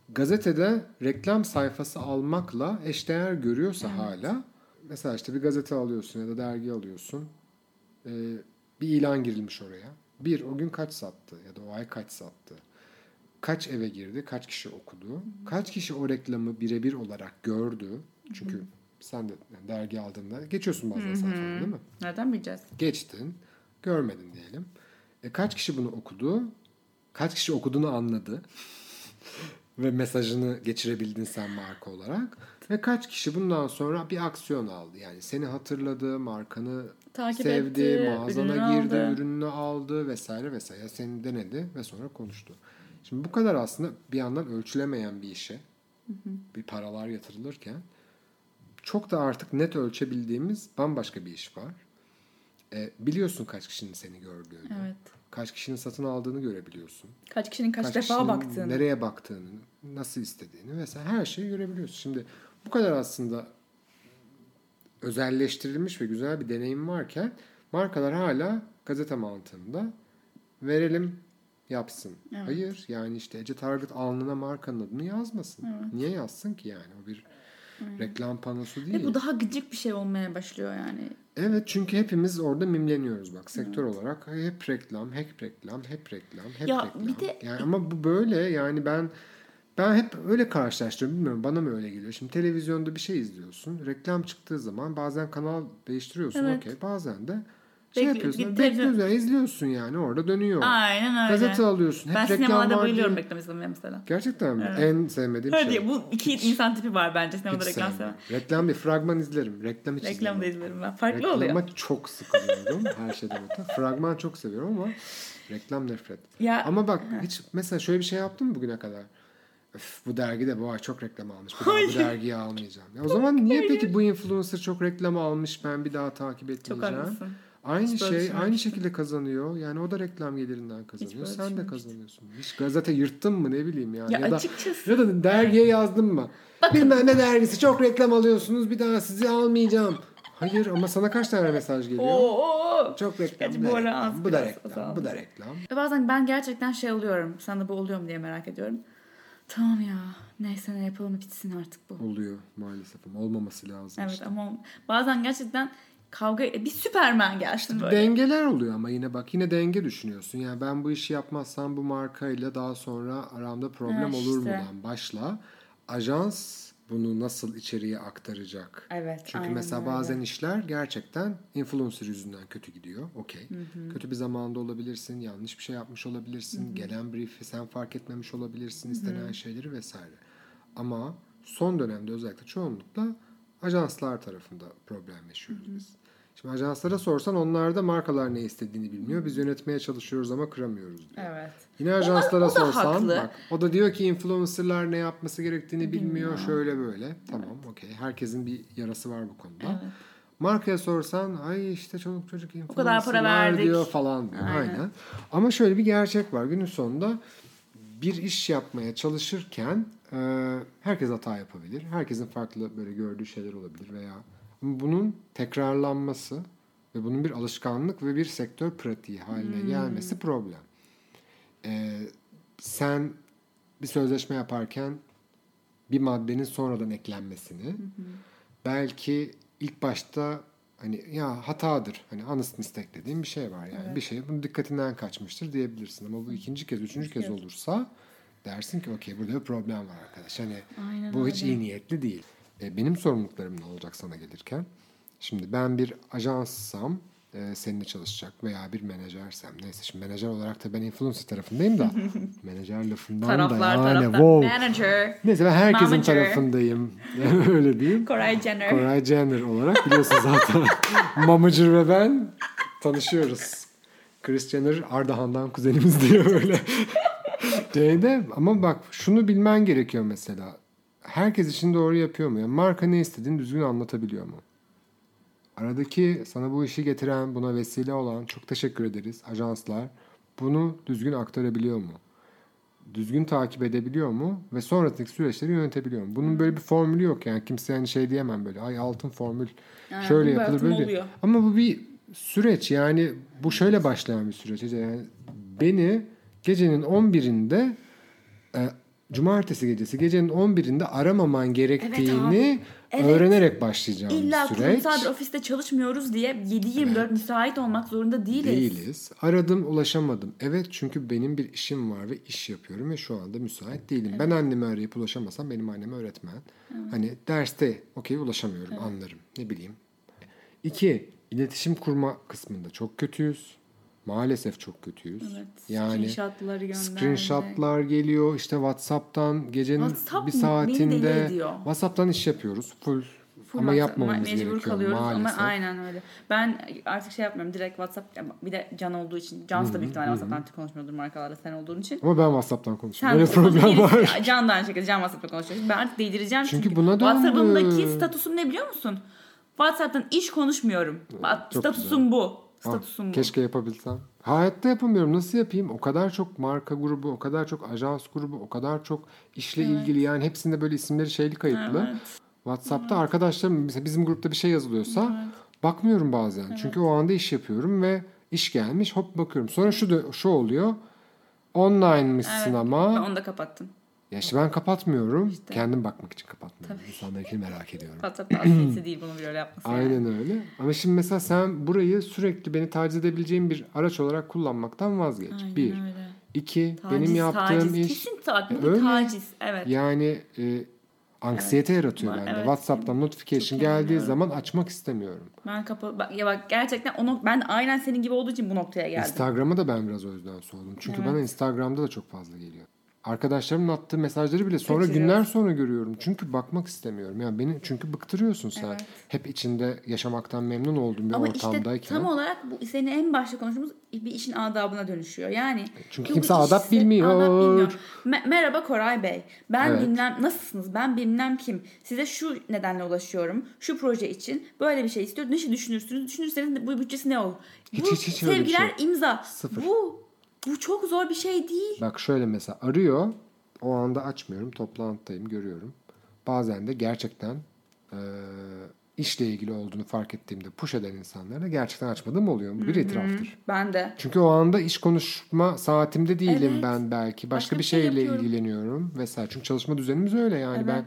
gazetede reklam sayfası almakla eşdeğer görüyorsa hala mesela işte bir gazete alıyorsun ya da dergi alıyorsun. Ee, bir ilan girilmiş oraya. Bir o gün kaç sattı ya da o ay kaç sattı. Kaç eve girdi, kaç kişi okudu, kaç kişi o reklamı birebir olarak gördü. Çünkü sen de dergi aldığında geçiyorsun bazen sayfaları değil mi? Nereden bileceğiz? Geçtin, görmedin diyelim. E, kaç kişi bunu okudu? Kaç kişi okuduğunu anladı? Ve mesajını geçirebildin sen marka olarak. Ve kaç kişi bundan sonra bir aksiyon aldı? Yani seni hatırladı, markanı Takip sevdi, etti, mağazana girdi, aldı. ürününü aldı vesaire vesaire. Seni denedi ve sonra konuştu. Şimdi bu kadar aslında bir yandan ölçülemeyen bir işe bir paralar yatırılırken çok da artık net ölçebildiğimiz bambaşka bir iş var. E, biliyorsun kaç kişinin seni gördüğünü. Evet. Kaç kişinin satın aldığını görebiliyorsun. Kaç kişinin kaç, defa kişinin baktığını. Nereye baktığını, nasıl istediğini vesaire her şeyi görebiliyorsun. Şimdi bu kadar aslında özelleştirilmiş ve güzel bir deneyim varken markalar hala gazete mantığında verelim yapsın. Evet. Hayır yani işte Ece Target alnına markanın adını yazmasın. Niye yazsın ki yani? O bir reklam panosu değil. Ve bu daha gıcık bir şey olmaya başlıyor yani. Evet çünkü hepimiz orada mimleniyoruz bak sektör olarak hep reklam, hep reklam, hep reklam, hep Ya reklam. bir de- yani ama bu böyle yani ben ben hep öyle karşılaştırıyorum bilmiyorum bana mı öyle geliyor. Şimdi televizyonda bir şey izliyorsun. Reklam çıktığı zaman bazen kanal değiştiriyorsun Evet. okey. Bazen de şey Bekli- yapıyorsun. Bekliyorsun izliyorsun yani orada dönüyor. Aynen öyle. Gazete alıyorsun. Hep ben var bayılıyorum diye. reklam izlemeye mesela. Gerçekten mi? Evet. En sevmediğim Öyle şey. değil. Bu iki insan tipi var bence sinemada Hiç reklam seven. Reklam değil. Fragman izlerim. Reklam hiç Reklam da izlerim ben. Farklı Reklama oluyor. çok sıkılıyorum her şeyden öte. Fragman çok seviyorum ama reklam nefret. Ya Ama bak hiç mesela şöyle bir şey yaptın mı bugüne kadar? Öf, bu dergide bu ay çok reklam almış. Bir daha bu dergiyi almayacağım. Ya o zaman niye peki bu influencer çok reklam almış ben bir daha takip çok etmeyeceğim? haklısın. Aynı Hiç şey aynı şekilde kazanıyor. Yani o da reklam gelirinden kazanıyor. Sen de kazanıyorsun. Hiç gazete yırttın mı ne bileyim yani. Ya, Ya, da açıkçası. ya da dergiye yazdın mı? Bilmem ne dergisi çok reklam alıyorsunuz bir daha sizi almayacağım. Hayır ama sana kaç tane mesaj geliyor? Oo. Çok reklam. Gerçi bu da bu ara reklam, az bu da reklam, bu da reklam. Ve bazen ben gerçekten şey oluyorum. Sana bu oluyor mu diye merak ediyorum. Tamam ya. Neyse ne yapalım bitsin artık bu. Oluyor maalesef ama olmaması lazım Evet işte. ama bazen gerçekten kavga bir Süpermen gelsin böyle. Dengeler oluyor ama yine bak yine denge düşünüyorsun. Yani ben bu işi yapmazsam bu markayla daha sonra aramda problem Ha, olur işte. mudan başla. Ajans bunu nasıl içeriye aktaracak? Evet. Çünkü mesela öyle. bazen işler gerçekten influencer yüzünden kötü gidiyor. Okey. Kötü bir zamanda olabilirsin, yanlış bir şey yapmış olabilirsin, gelen brief'i sen fark etmemiş olabilirsin, istenen şeyleri vesaire. Ama son dönemde özellikle çoğunlukla ajanslar tarafında problem yaşıyoruz biz. Şimdi ajanslara sorsan onlar da markalar ne istediğini bilmiyor. Biz yönetmeye çalışıyoruz ama kıramıyoruz diyor. Evet. Yine ajanslara o da sorsan haklı. bak o da diyor ki influencerlar ne yapması gerektiğini bilmiyor Bilmiyor. şöyle böyle. Tamam okey. Herkesin bir yarası var bu konuda. Evet. Markaya sorsan ay işte çoluk çocuk O kadar para influencer var verdik. diyor falan diyor. Aynen. Aynen. Ama şöyle bir gerçek var. Günün sonunda bir iş yapmaya çalışırken e, herkes hata yapabilir. Herkesin farklı böyle gördüğü şeyler olabilir veya bunun tekrarlanması ve bunun bir alışkanlık ve bir sektör pratiği haline Hmm. gelmesi problem. E, sen bir sözleşme yaparken bir maddenin sonradan eklenmesini belki ilk başta hani ya hatadır hani honest mistake dediğim bir şey var yani Evet. bir şey bunun dikkatinden kaçmıştır diyebilirsin ama bu ikinci kez üçüncü kez olursa dersin ki okey burada bir problem var arkadaş hani Aynen bu hiç öyle. iyi niyetli değil. E, benim sorumluluklarım ne olacak sana gelirken? Şimdi ben bir ajanssam e, seninle çalışacak veya bir menajersem neyse şimdi menajer olarak da ben influencer tarafındayım da menajer lafından Taraflar da yani wow. Manager. Neyse ben herkesin Manager. tarafındayım. Öyle diyeyim. Koray Jenner. Koray Jenner olarak biliyorsun zaten. Mamacır ve ben tanışıyoruz. Chris Jenner Ardahan'dan kuzenimiz diyor öyle. Şeyde ama bak şunu bilmen gerekiyor mesela. Herkes için doğru yapıyor mu? Yani marka ne istediğini düzgün anlatabiliyor mu? Aradaki sana bu işi getiren, buna vesile olan çok teşekkür ederiz ajanslar. Bunu düzgün aktarabiliyor mu? Düzgün takip edebiliyor mu? Ve sonrasındaki süreçleri yönetebiliyor mu? Bunun böyle bir formülü yok yani. Kimse hani şey diyemem böyle. Ay altın formül Aynen, şöyle yapılır böyle. oluyor. Ama bu bir süreç yani bu şöyle başlayan bir süreç. Yani beni gecenin 11'inde e, cumartesi gecesi gecenin 11'inde aramaman gerektiğini Evet. öğrenerek başlayacağım İlla süreç. kurumsal bir ofiste çalışmıyoruz diye 7-24 müsait olmak zorunda değiliz. Değiliz. Aradım ulaşamadım. Evet çünkü benim bir işim var ve iş yapıyorum ve şu anda müsait değilim. Ben annemi arayıp ulaşamasam benim annem öğretmen. Hani derste okey ulaşamıyorum anlarım. Ne bileyim. İki, iletişim kurma kısmında çok kötüyüz. Maalesef çok kötüyüz. Evet. Yani Screenshotları. Screenshotlar geliyor işte WhatsApp'tan gecenin WhatsApp bir saatinde. WhatsApp'tan iş yapıyoruz. Full, Full ama yapmamamız mecbur gerekiyor kalıyoruz maalesef. ama aynen öyle. Ben artık şey yapmıyorum direkt WhatsApp bir de Can olduğu için Can da büyük ihtimalle WhatsApp'tan konuşmuyordur markalarla sen olduğun için. Ama ben WhatsApp'tan konuşuyorum. Sen Böyle problem var. Can da aynı şekilde Can WhatsApp'ta konuşuyor. Ben artık değdireceğim çünkü. Çünkü buna döndü. WhatsApp'ımdaki statusum ne biliyor musun? WhatsApp'tan iş konuşmuyorum. çok statusum bu. Ah, Statusum bu. keşke yapabilsem. Hayatta yapamıyorum. Nasıl yapayım? O kadar çok marka grubu, o kadar çok ajans grubu, o kadar çok işle ilgili yani hepsinde böyle isimleri şeyli kayıtlı. Evet. WhatsApp'ta arkadaşlarım mesela bizim grupta bir şey yazılıyorsa bakmıyorum bazen. Çünkü o anda iş yapıyorum ve iş gelmiş hop bakıyorum. Sonra şu da şu oluyor. Online'mışsın Evet. ama Ben onu da kapattım. Ya işte ben kapatmıyorum. Kendim bakmak için kapatmıyorum. Tabii. İnsanlarınkini merak ediyorum. Tavsiyesi değil bunu böyle yapması. yani. Aynen öyle. Ama şimdi mesela sen burayı sürekli beni taciz edebileceğin bir araç olarak kullanmaktan vazgeç. Aynen bir. öyle. İki. Taciz, benim yaptığım taciz. iş Kesin taciz. Bu Öyle. taciz. Evet. yani e, anksiyete yaratıyor Var, bende. evet. WhatsApp'tan notification Çok geldiği zaman açmak istemiyorum. Ben kapı bak, ya bak gerçekten onu ben aynen senin gibi olduğu için bu noktaya geldim. Instagram'a da ben biraz o yüzden soğudum. Çünkü Evet. bana Instagram'da da çok fazla geliyor. Arkadaşlarımın attığı mesajları bile sonra günler sonra görüyorum. Çünkü bakmak istemiyorum. Yani beni çünkü bıktırıyorsun sen. Evet. Hep içinde yaşamaktan memnun olduğum bir Ama işte ortamdayken. tam olarak bu senin en başta konuştuğumuz bir işin adabına dönüşüyor. Yani Çünkü bu kimse adap bilmiyor. adap bilmiyor. Me- merhaba Koray Bey. Ben Evet. bilmem nasılsınız? Ben bilmem kim. Size şu nedenle ulaşıyorum. Şu proje için böyle bir şey istiyorum. Ne şey düşünürsünüz? Düşünürseniz bu bütçesi ne olur? Hiç, bu hiç, hiç bir sevgiler şey imza. Sıfır. Bu bu çok zor bir şey değil. Bak şöyle mesela arıyor. O anda açmıyorum. Toplantıdayım görüyorum. Bazen de gerçekten e, işle ilgili olduğunu fark ettiğimde push eden insanlara gerçekten açmadığım oluyor. Bu bir itiraftır. Ben de. Çünkü o anda iş konuşma saatimde değilim Evet. ben belki. Başka, Başka bir bir şey şeyle yapıyorum. ilgileniyorum vesaire. Çünkü çalışma düzenimiz öyle yani. Evet.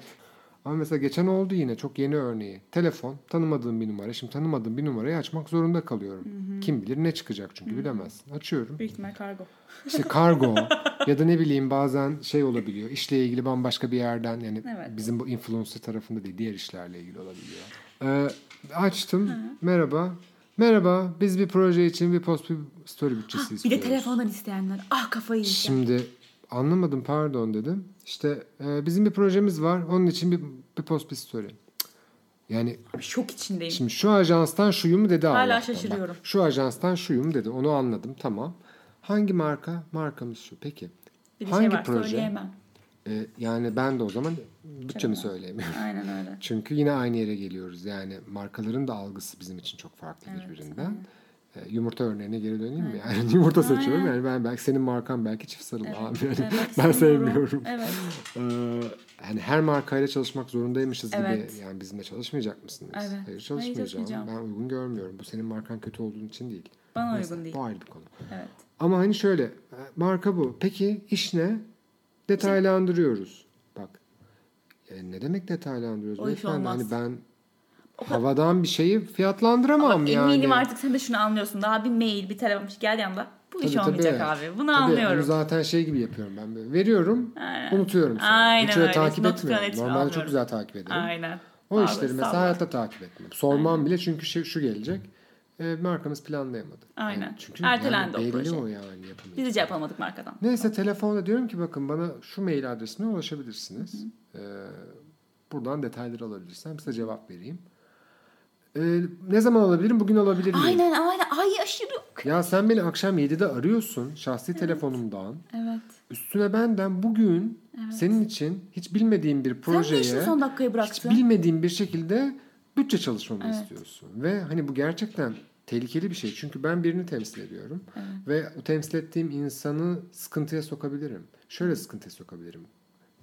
Ama mesela geçen oldu yine çok yeni örneği. Telefon tanımadığım bir numara. Şimdi tanımadığım bir numarayı açmak zorunda kalıyorum. Kim bilir ne çıkacak çünkü bilemezsin. Açıyorum. Büyük ihtimal kargo. İşte kargo ya da ne bileyim bazen şey olabiliyor. İşle ilgili bambaşka bir yerden yani Evet. bizim bu influencer tarafında değil diğer işlerle ilgili olabiliyor. Ee, açtım. Merhaba. Merhaba. Biz bir proje için bir post bir story bütçesi Bir istiyoruz. de telefondan isteyenler. Ah kafayı yiyeceğim. Şimdi anlamadım pardon dedim. İşte e, bizim bir projemiz var. Onun için bir, bir post bir story. Yani Şok içindeyim. şimdi şu ajanstan şuyum dedi Hala Allah'tan. şaşırıyorum. Bak, şu ajanstan şuyum dedi. Onu anladım tamam. Hangi marka? Markamız şu. Peki. bir de hangi şey var proje? söyleyemem. E, yani ben de o zaman bütçemi söyleyemiyorum. Aynen öyle. Çünkü yine aynı yere geliyoruz. Yani markaların da algısı bizim için çok farklı Evet, birbirinden. E, yumurta örneğine geri döneyim mi? Yani yumurta seçiyorum. Aynen. Yani ben belki senin markan belki çift sarılı abi. Yani Evet, ben sevmiyorum. Evet. Ee, hani her markayla çalışmak zorundaymışız Evet. gibi. Yani bizimle çalışmayacak mısınız? Evet. Hayır Hayır, çalışmayacağım. çalışmayacağım. Ben uygun görmüyorum. Bu senin markan kötü olduğun için değil. Bana Neyse, uygun değil. Bu ayrı bir konu. Evet. Ama hani şöyle e, marka bu. Peki iş ne? Detaylandırıyoruz. Bak. e, ne demek detaylandırıyoruz? O iş olmaz. Hani ben havadan bir şeyi fiyatlandıramam Ama yani. eminim artık sen de şunu anlıyorsun. Daha bir mail, bir telefon şey geldi yanında. Bu iş Tabii, tabii. olmayacak abi. Bunu Tabii, anlıyorum. Bunu zaten şey gibi yapıyorum ben. Böyle. Veriyorum, Aynen. unutuyorum sonra. Aynen Hiç öyle öyle. takip Not etmiyorum. Normalde çok anlıyorum. güzel takip ederim. Aynen. O Abi, işleri mesela hayatta takip etmem. Sormam bile çünkü şu, şu gelecek. E, markamız planlayamadı. Aynen. Yani çünkü Ertelendi o yani belli proje. o yani yapılıyor. Biz hiç yapamadık markadan. Neyse telefonda diyorum ki bakın bana şu mail adresine ulaşabilirsiniz. Ee, buradan detayları alabilirsem size cevap vereyim. Ee, ne zaman alabilirim? Bugün alabilir miyim? Aynen aynen. Ay aşırı. Ya sen beni akşam 7'de arıyorsun şahsi telefonumdan. Evet. Üstüne benden bugün senin için hiç bilmediğim bir Sen projeye işini son dakikaya hiç bıraktın? bilmediğim bir şekilde bütçe çalışmamı Evet. istiyorsun. Ve hani bu gerçekten tehlikeli bir şey. Çünkü ben birini temsil ediyorum. Ve o temsil ettiğim insanı sıkıntıya sokabilirim. Şöyle sıkıntıya sokabilirim.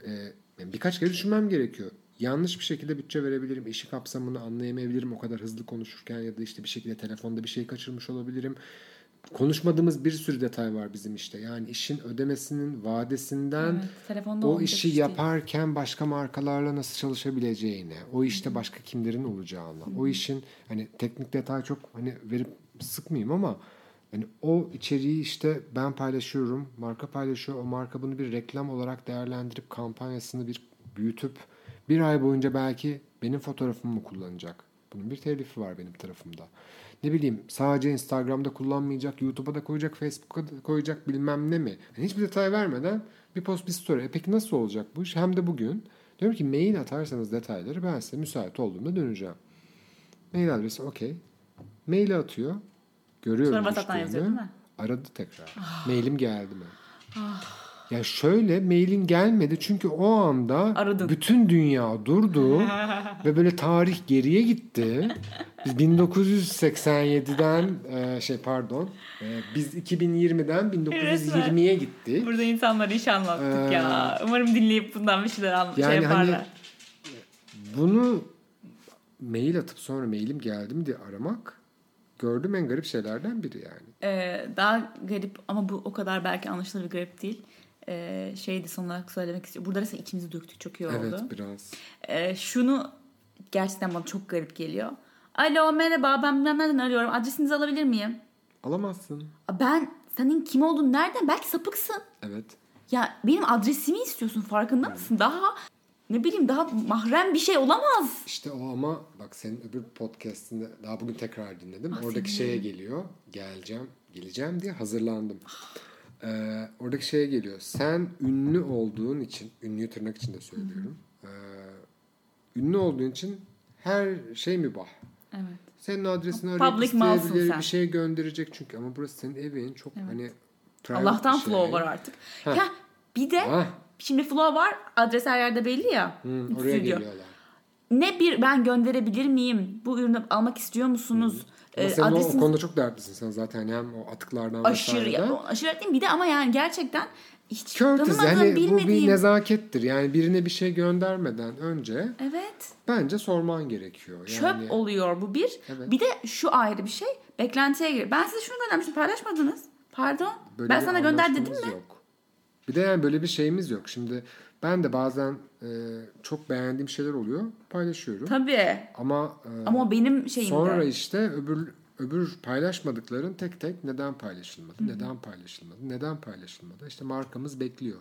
Ee, birkaç kere düşünmem gerekiyor. Yanlış bir şekilde bütçe verebilirim. işi kapsamını anlayamayabilirim o kadar hızlı konuşurken ya da işte bir şekilde telefonda bir şey kaçırmış olabilirim. Konuşmadığımız bir sürü detay var bizim işte. Yani işin ödemesinin vadesinden Evet, o işi iş değil. yaparken başka markalarla nasıl çalışabileceğine, o işte başka kimlerin olacağına, o işin hani teknik detay çok hani verip sıkmayayım ama hani o içeriği işte ben paylaşıyorum, marka paylaşıyor, o marka bunu bir reklam olarak değerlendirip kampanyasını bir büyütüp bir ay boyunca belki benim fotoğrafımı mı kullanacak? Bunun bir telifi var benim tarafımda. Ne bileyim sadece Instagram'da kullanmayacak, YouTube'a da koyacak, Facebook'a da koyacak bilmem ne mi? Yani hiçbir detay vermeden bir post bir story. E peki nasıl olacak bu iş? Hem de bugün diyorum ki mail atarsanız detayları ben size müsait olduğumda döneceğim. Mail adresi okey. Maili atıyor. Görüyorum Sonra WhatsApp'tan yazıyor değil mi? Aradı tekrar. Mailim geldi mi? Ya şöyle mailin gelmedi çünkü o anda Aradın. bütün dünya durdu ve böyle tarih geriye gitti. Biz 1987'den e, şey pardon e, biz 2020'den 1920'ye gittik. Burada insanlara iş anlattık ya. Umarım dinleyip bundan bir şeyler anla- şey Ee, Yani hani yaparlar. bunu mail atıp sonra mailim geldi mi diye aramak gördüğüm en garip şeylerden biri yani. Ee, daha garip ama bu o kadar belki anlaşılır bir garip değil. Ee, şeydi son olarak söylemek istiyorum. Burada resmen içimizi döktük çok iyi oldu. Evet biraz. Ee, şunu gerçekten bana çok garip geliyor. Alo merhaba ben bilmem nereden arıyorum. Adresinizi alabilir miyim? Alamazsın. Ben senin kim olduğunu nereden? Belki sapıksın. Evet. Ya benim adresimi istiyorsun farkında mısın? Daha ne bileyim daha mahrem bir şey olamaz. İşte o ama bak senin öbür podcastinde daha bugün tekrar dinledim. Ah, Oradaki senin. şeye geliyor. Geleceğim, geleceğim diye hazırlandım. Ee, oradaki şeye geliyor. Sen ünlü olduğun için, ünlüyü tırnak içinde söylüyorum. Ee, ünlü olduğun için her şey mübah. Evet. Senin adresini arayıp isteyebilir, bir şey gönderecek çünkü. Ama burası senin evin. Çok hani private Allah'tan şey. flow var artık. Heh. Ya bir de Hah, şimdi flow var. Adres her yerde belli ya. hı, oraya Stüdyo. geliyorlar. Ne bir ben gönderebilir miyim? Bu ürünü almak istiyor musunuz? Ee, sen o, o adresiniz- konuda çok dertlisin sen zaten hem o atıklardan aşırı vesaireden. ya, aşırı mi? bir de ama yani gerçekten hiç Courtesy tanımadığım yani bu bir bilmediğim. nezakettir. Yani birine bir şey göndermeden önce Evet. bence sorman gerekiyor. Çöp Yani oluyor bu bir. Evet. Bir de şu ayrı bir şey. Beklentiye giriyor. Ben size şunu göndermiştim paylaşmadınız. Pardon. böyle ben sana gönder dedim mi? Yok. Bir de yani böyle bir şeyimiz yok. Şimdi ben de bazen e, çok beğendiğim şeyler oluyor. Paylaşıyorum. Tabii. Ama, e, Ama benim şeyimde. sonra işte öbür öbür paylaşmadıkların tek tek neden paylaşılmadı? Neden paylaşılmadı? Neden paylaşılmadı? İşte markamız bekliyor.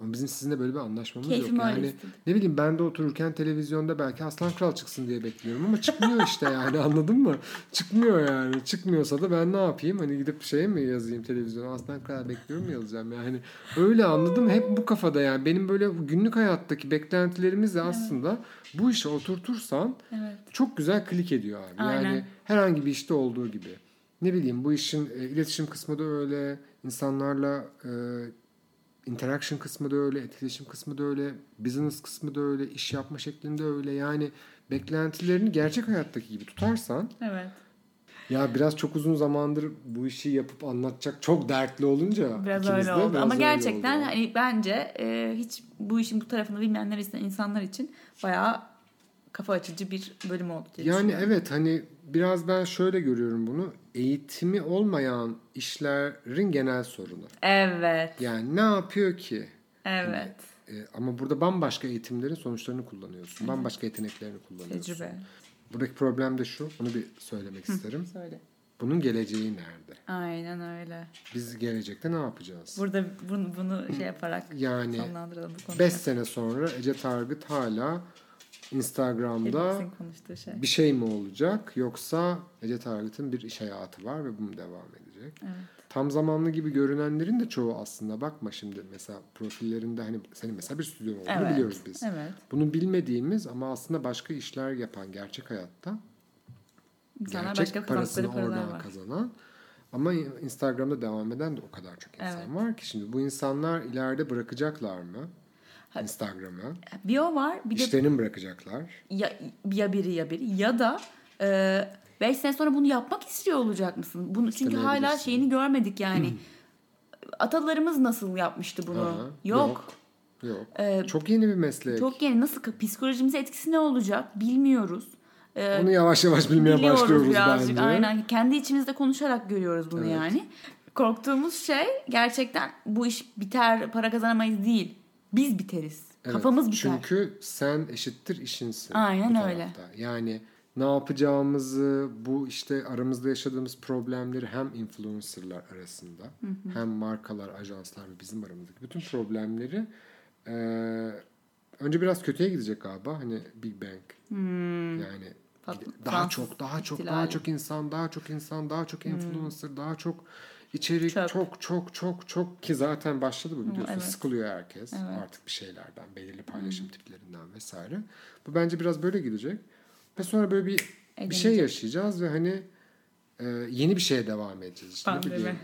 Ama bizim sizinle böyle bir anlaşmamız Keyfim yok. Yani istedi. ne bileyim ben de otururken televizyonda belki Aslan Kral çıksın diye bekliyorum ama çıkmıyor işte yani anladın mı? Çıkmıyor yani. Çıkmıyorsa da ben ne yapayım? Hani gidip şeye mi yazayım televizyona Aslan Kral bekliyorum mu yazacağım yani. Öyle anladım. Hep bu kafada yani. Benim böyle günlük hayattaki beklentilerimiz de aslında bu işe oturtursan Evet. çok güzel klik ediyor abi. Yani Aynen. herhangi bir işte olduğu gibi. Ne bileyim bu işin e, iletişim kısmı da öyle. İnsanlarla e, interaction kısmı da öyle, etkileşim kısmı da öyle, business kısmı da öyle, iş yapma şeklinde öyle. Yani beklentilerini gerçek hayattaki gibi tutarsan Evet. ya biraz çok uzun zamandır bu işi yapıp anlatacak çok dertli olunca Biraz ikimiz öyle de oldu. biraz Ama öyle gerçekten oldu. hani bence e, hiç bu işin bu tarafını bilmeyenler için insanlar için bayağı kafa açıcı bir bölüm oldu diye Yani düşünüyorum. evet hani biraz ben şöyle görüyorum bunu. Eğitimi olmayan işlerin genel sorunu. Evet. Yani ne yapıyor ki? Evet. E, ama burada bambaşka eğitimlerin sonuçlarını kullanıyorsun. Bambaşka yeteneklerini kullanıyorsun. Tecrübe. Buradaki problem de şu. Onu bir söylemek isterim. Söyle. Bunun geleceği nerede? Aynen öyle. Biz gelecekte ne yapacağız? Burada bunu, bunu şey yaparak Yani sonlandıralım bu konuyu. 5 sene sonra Ece Targıt hala Instagram'da şey. bir şey mi olacak yoksa Ece Targıt'ın bir iş hayatı var ve bu mu devam edecek? Evet. Tam zamanlı gibi görünenlerin de çoğu aslında bakma şimdi mesela profillerinde hani senin mesela bir stüdyon olduğunu Evet. biliyoruz biz. Evet. Bunu bilmediğimiz ama aslında başka işler yapan gerçek hayatta İnsanlar gerçek başka parasını oradan var. kazanan ama Instagram'da devam eden de o kadar çok insan Evet. var ki şimdi bu insanlar ileride bırakacaklar mı Instagram'ı? Bir o var bir de İşlerini mi bırakacaklar? ya, ya biri ya biri ya da 5 sene sonra bunu yapmak istiyor olacak mısın? Bunu çünkü hala şeyini görmedik yani. Atalarımız nasıl yapmıştı bunu? Aha, yok. Yok. Ee, çok yeni bir meslek. Çok yeni nasıl psikolojimize etkisi ne olacak bilmiyoruz. Ee, Onu yavaş yavaş bilmeye başlıyoruz birazcık. bence. Aynen kendi içimizde konuşarak görüyoruz bunu Evet. yani. Korktuğumuz şey gerçekten bu iş biter para kazanamayız değil. Biz biteriz. Evet, Kafamız biter. Çünkü sen eşittir işinsin. Aynen öyle. Yani ne yapacağımızı, bu işte aramızda yaşadığımız problemleri hem influencerlar arasında hem markalar, ajanslar ve bizim aramızdaki bütün problemleri e, önce biraz kötüye gidecek galiba. Hani Big Bang. Yani Pat- daha Fransız çok, daha çok, ihtilali. daha çok insan, daha çok insan, daha çok influencer, daha çok içerik, Çöp. çok çok çok çok ki zaten başladı bu biliyorsun. evet. Sıkılıyor herkes Evet. artık bir şeylerden, belirli paylaşım tiplerinden vesaire. Bu bence biraz böyle gidecek. Ve sonra böyle bir bir şey Eğlenecek. yaşayacağız ve hani e, yeni bir şeye devam edeceğiz. İşte Pandemi.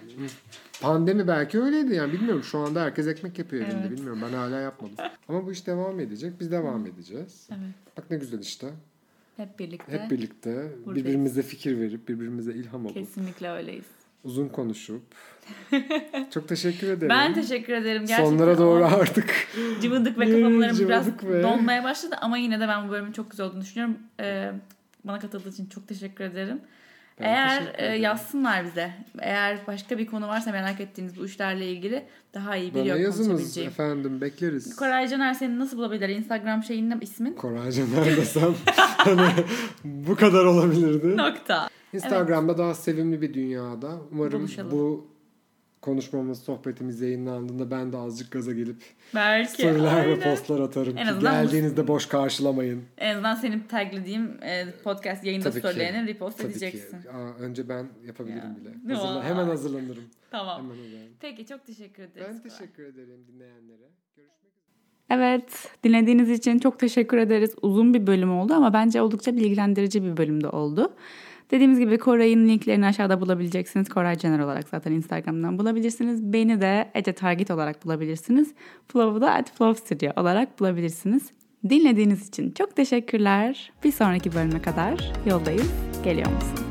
Pandemi belki öyleydi yani bilmiyorum. Şu anda herkes ekmek yapıyor evinde Evet. bilmiyorum. Ben hala yapmadım. Ama bu iş devam edecek. Biz devam edeceğiz. Evet. Bak ne güzel işte. Hep birlikte. Hep birlikte Buradayız. birbirimize fikir verip birbirimize ilham olup Kesinlikle öyleyiz. Uzun konuşup çok teşekkür ederim. Ben teşekkür ederim. Gerçekten Sonlara doğru artık cıvıdık ve kafamlarım biraz ve- donmaya başladı ama yine de ben bu bölümün çok güzel olduğunu düşünüyorum. Ee, bana katıldığı için çok teşekkür ederim. Ben Eğer teşekkür ederim. yazsınlar bize. Eğer başka bir konu varsa merak ettiğiniz bu işlerle ilgili daha iyi bana biliyor yazınız konuşabileceğim. efendim bekleriz. Koray Caner seni nasıl bulabilir? Instagram şeyin ismin? Korayca neredesem hani bu kadar olabilirdi. Nokta. Instagram'da daha sevimli bir dünyada. Umarım Buluşalım. bu konuşmamız, sohbetimiz yayınlandığında ben de azıcık gaza gelip Belki. storyler ve aynen. postlar atarım. En azından bu- geldiğinizde boş karşılamayın. En azından senin taglediğim e, podcast yayında storylerini repost Tabii edeceksin. ki. Aa, önce ben yapabilirim Ya. bile. Hazırla- Vay. hemen hazırlanırım. Tamam. Hemen hazırlanırım. Peki çok teşekkür ederiz. Ben teşekkür ederim dinleyenlere. Görüşmek üzere. Evet, dinlediğiniz için çok teşekkür ederiz. Uzun bir bölüm oldu ama bence oldukça bilgilendirici bir bölüm de oldu. Dediğimiz gibi Koray'ın linklerini aşağıda bulabileceksiniz. Koray Caner olarak zaten Instagram'dan bulabilirsiniz. Beni de Ece Target olarak bulabilirsiniz. Flow'u da at Flow Studio olarak bulabilirsiniz. Dinlediğiniz için çok teşekkürler. Bir sonraki bölüme kadar yoldayız. Geliyor musun?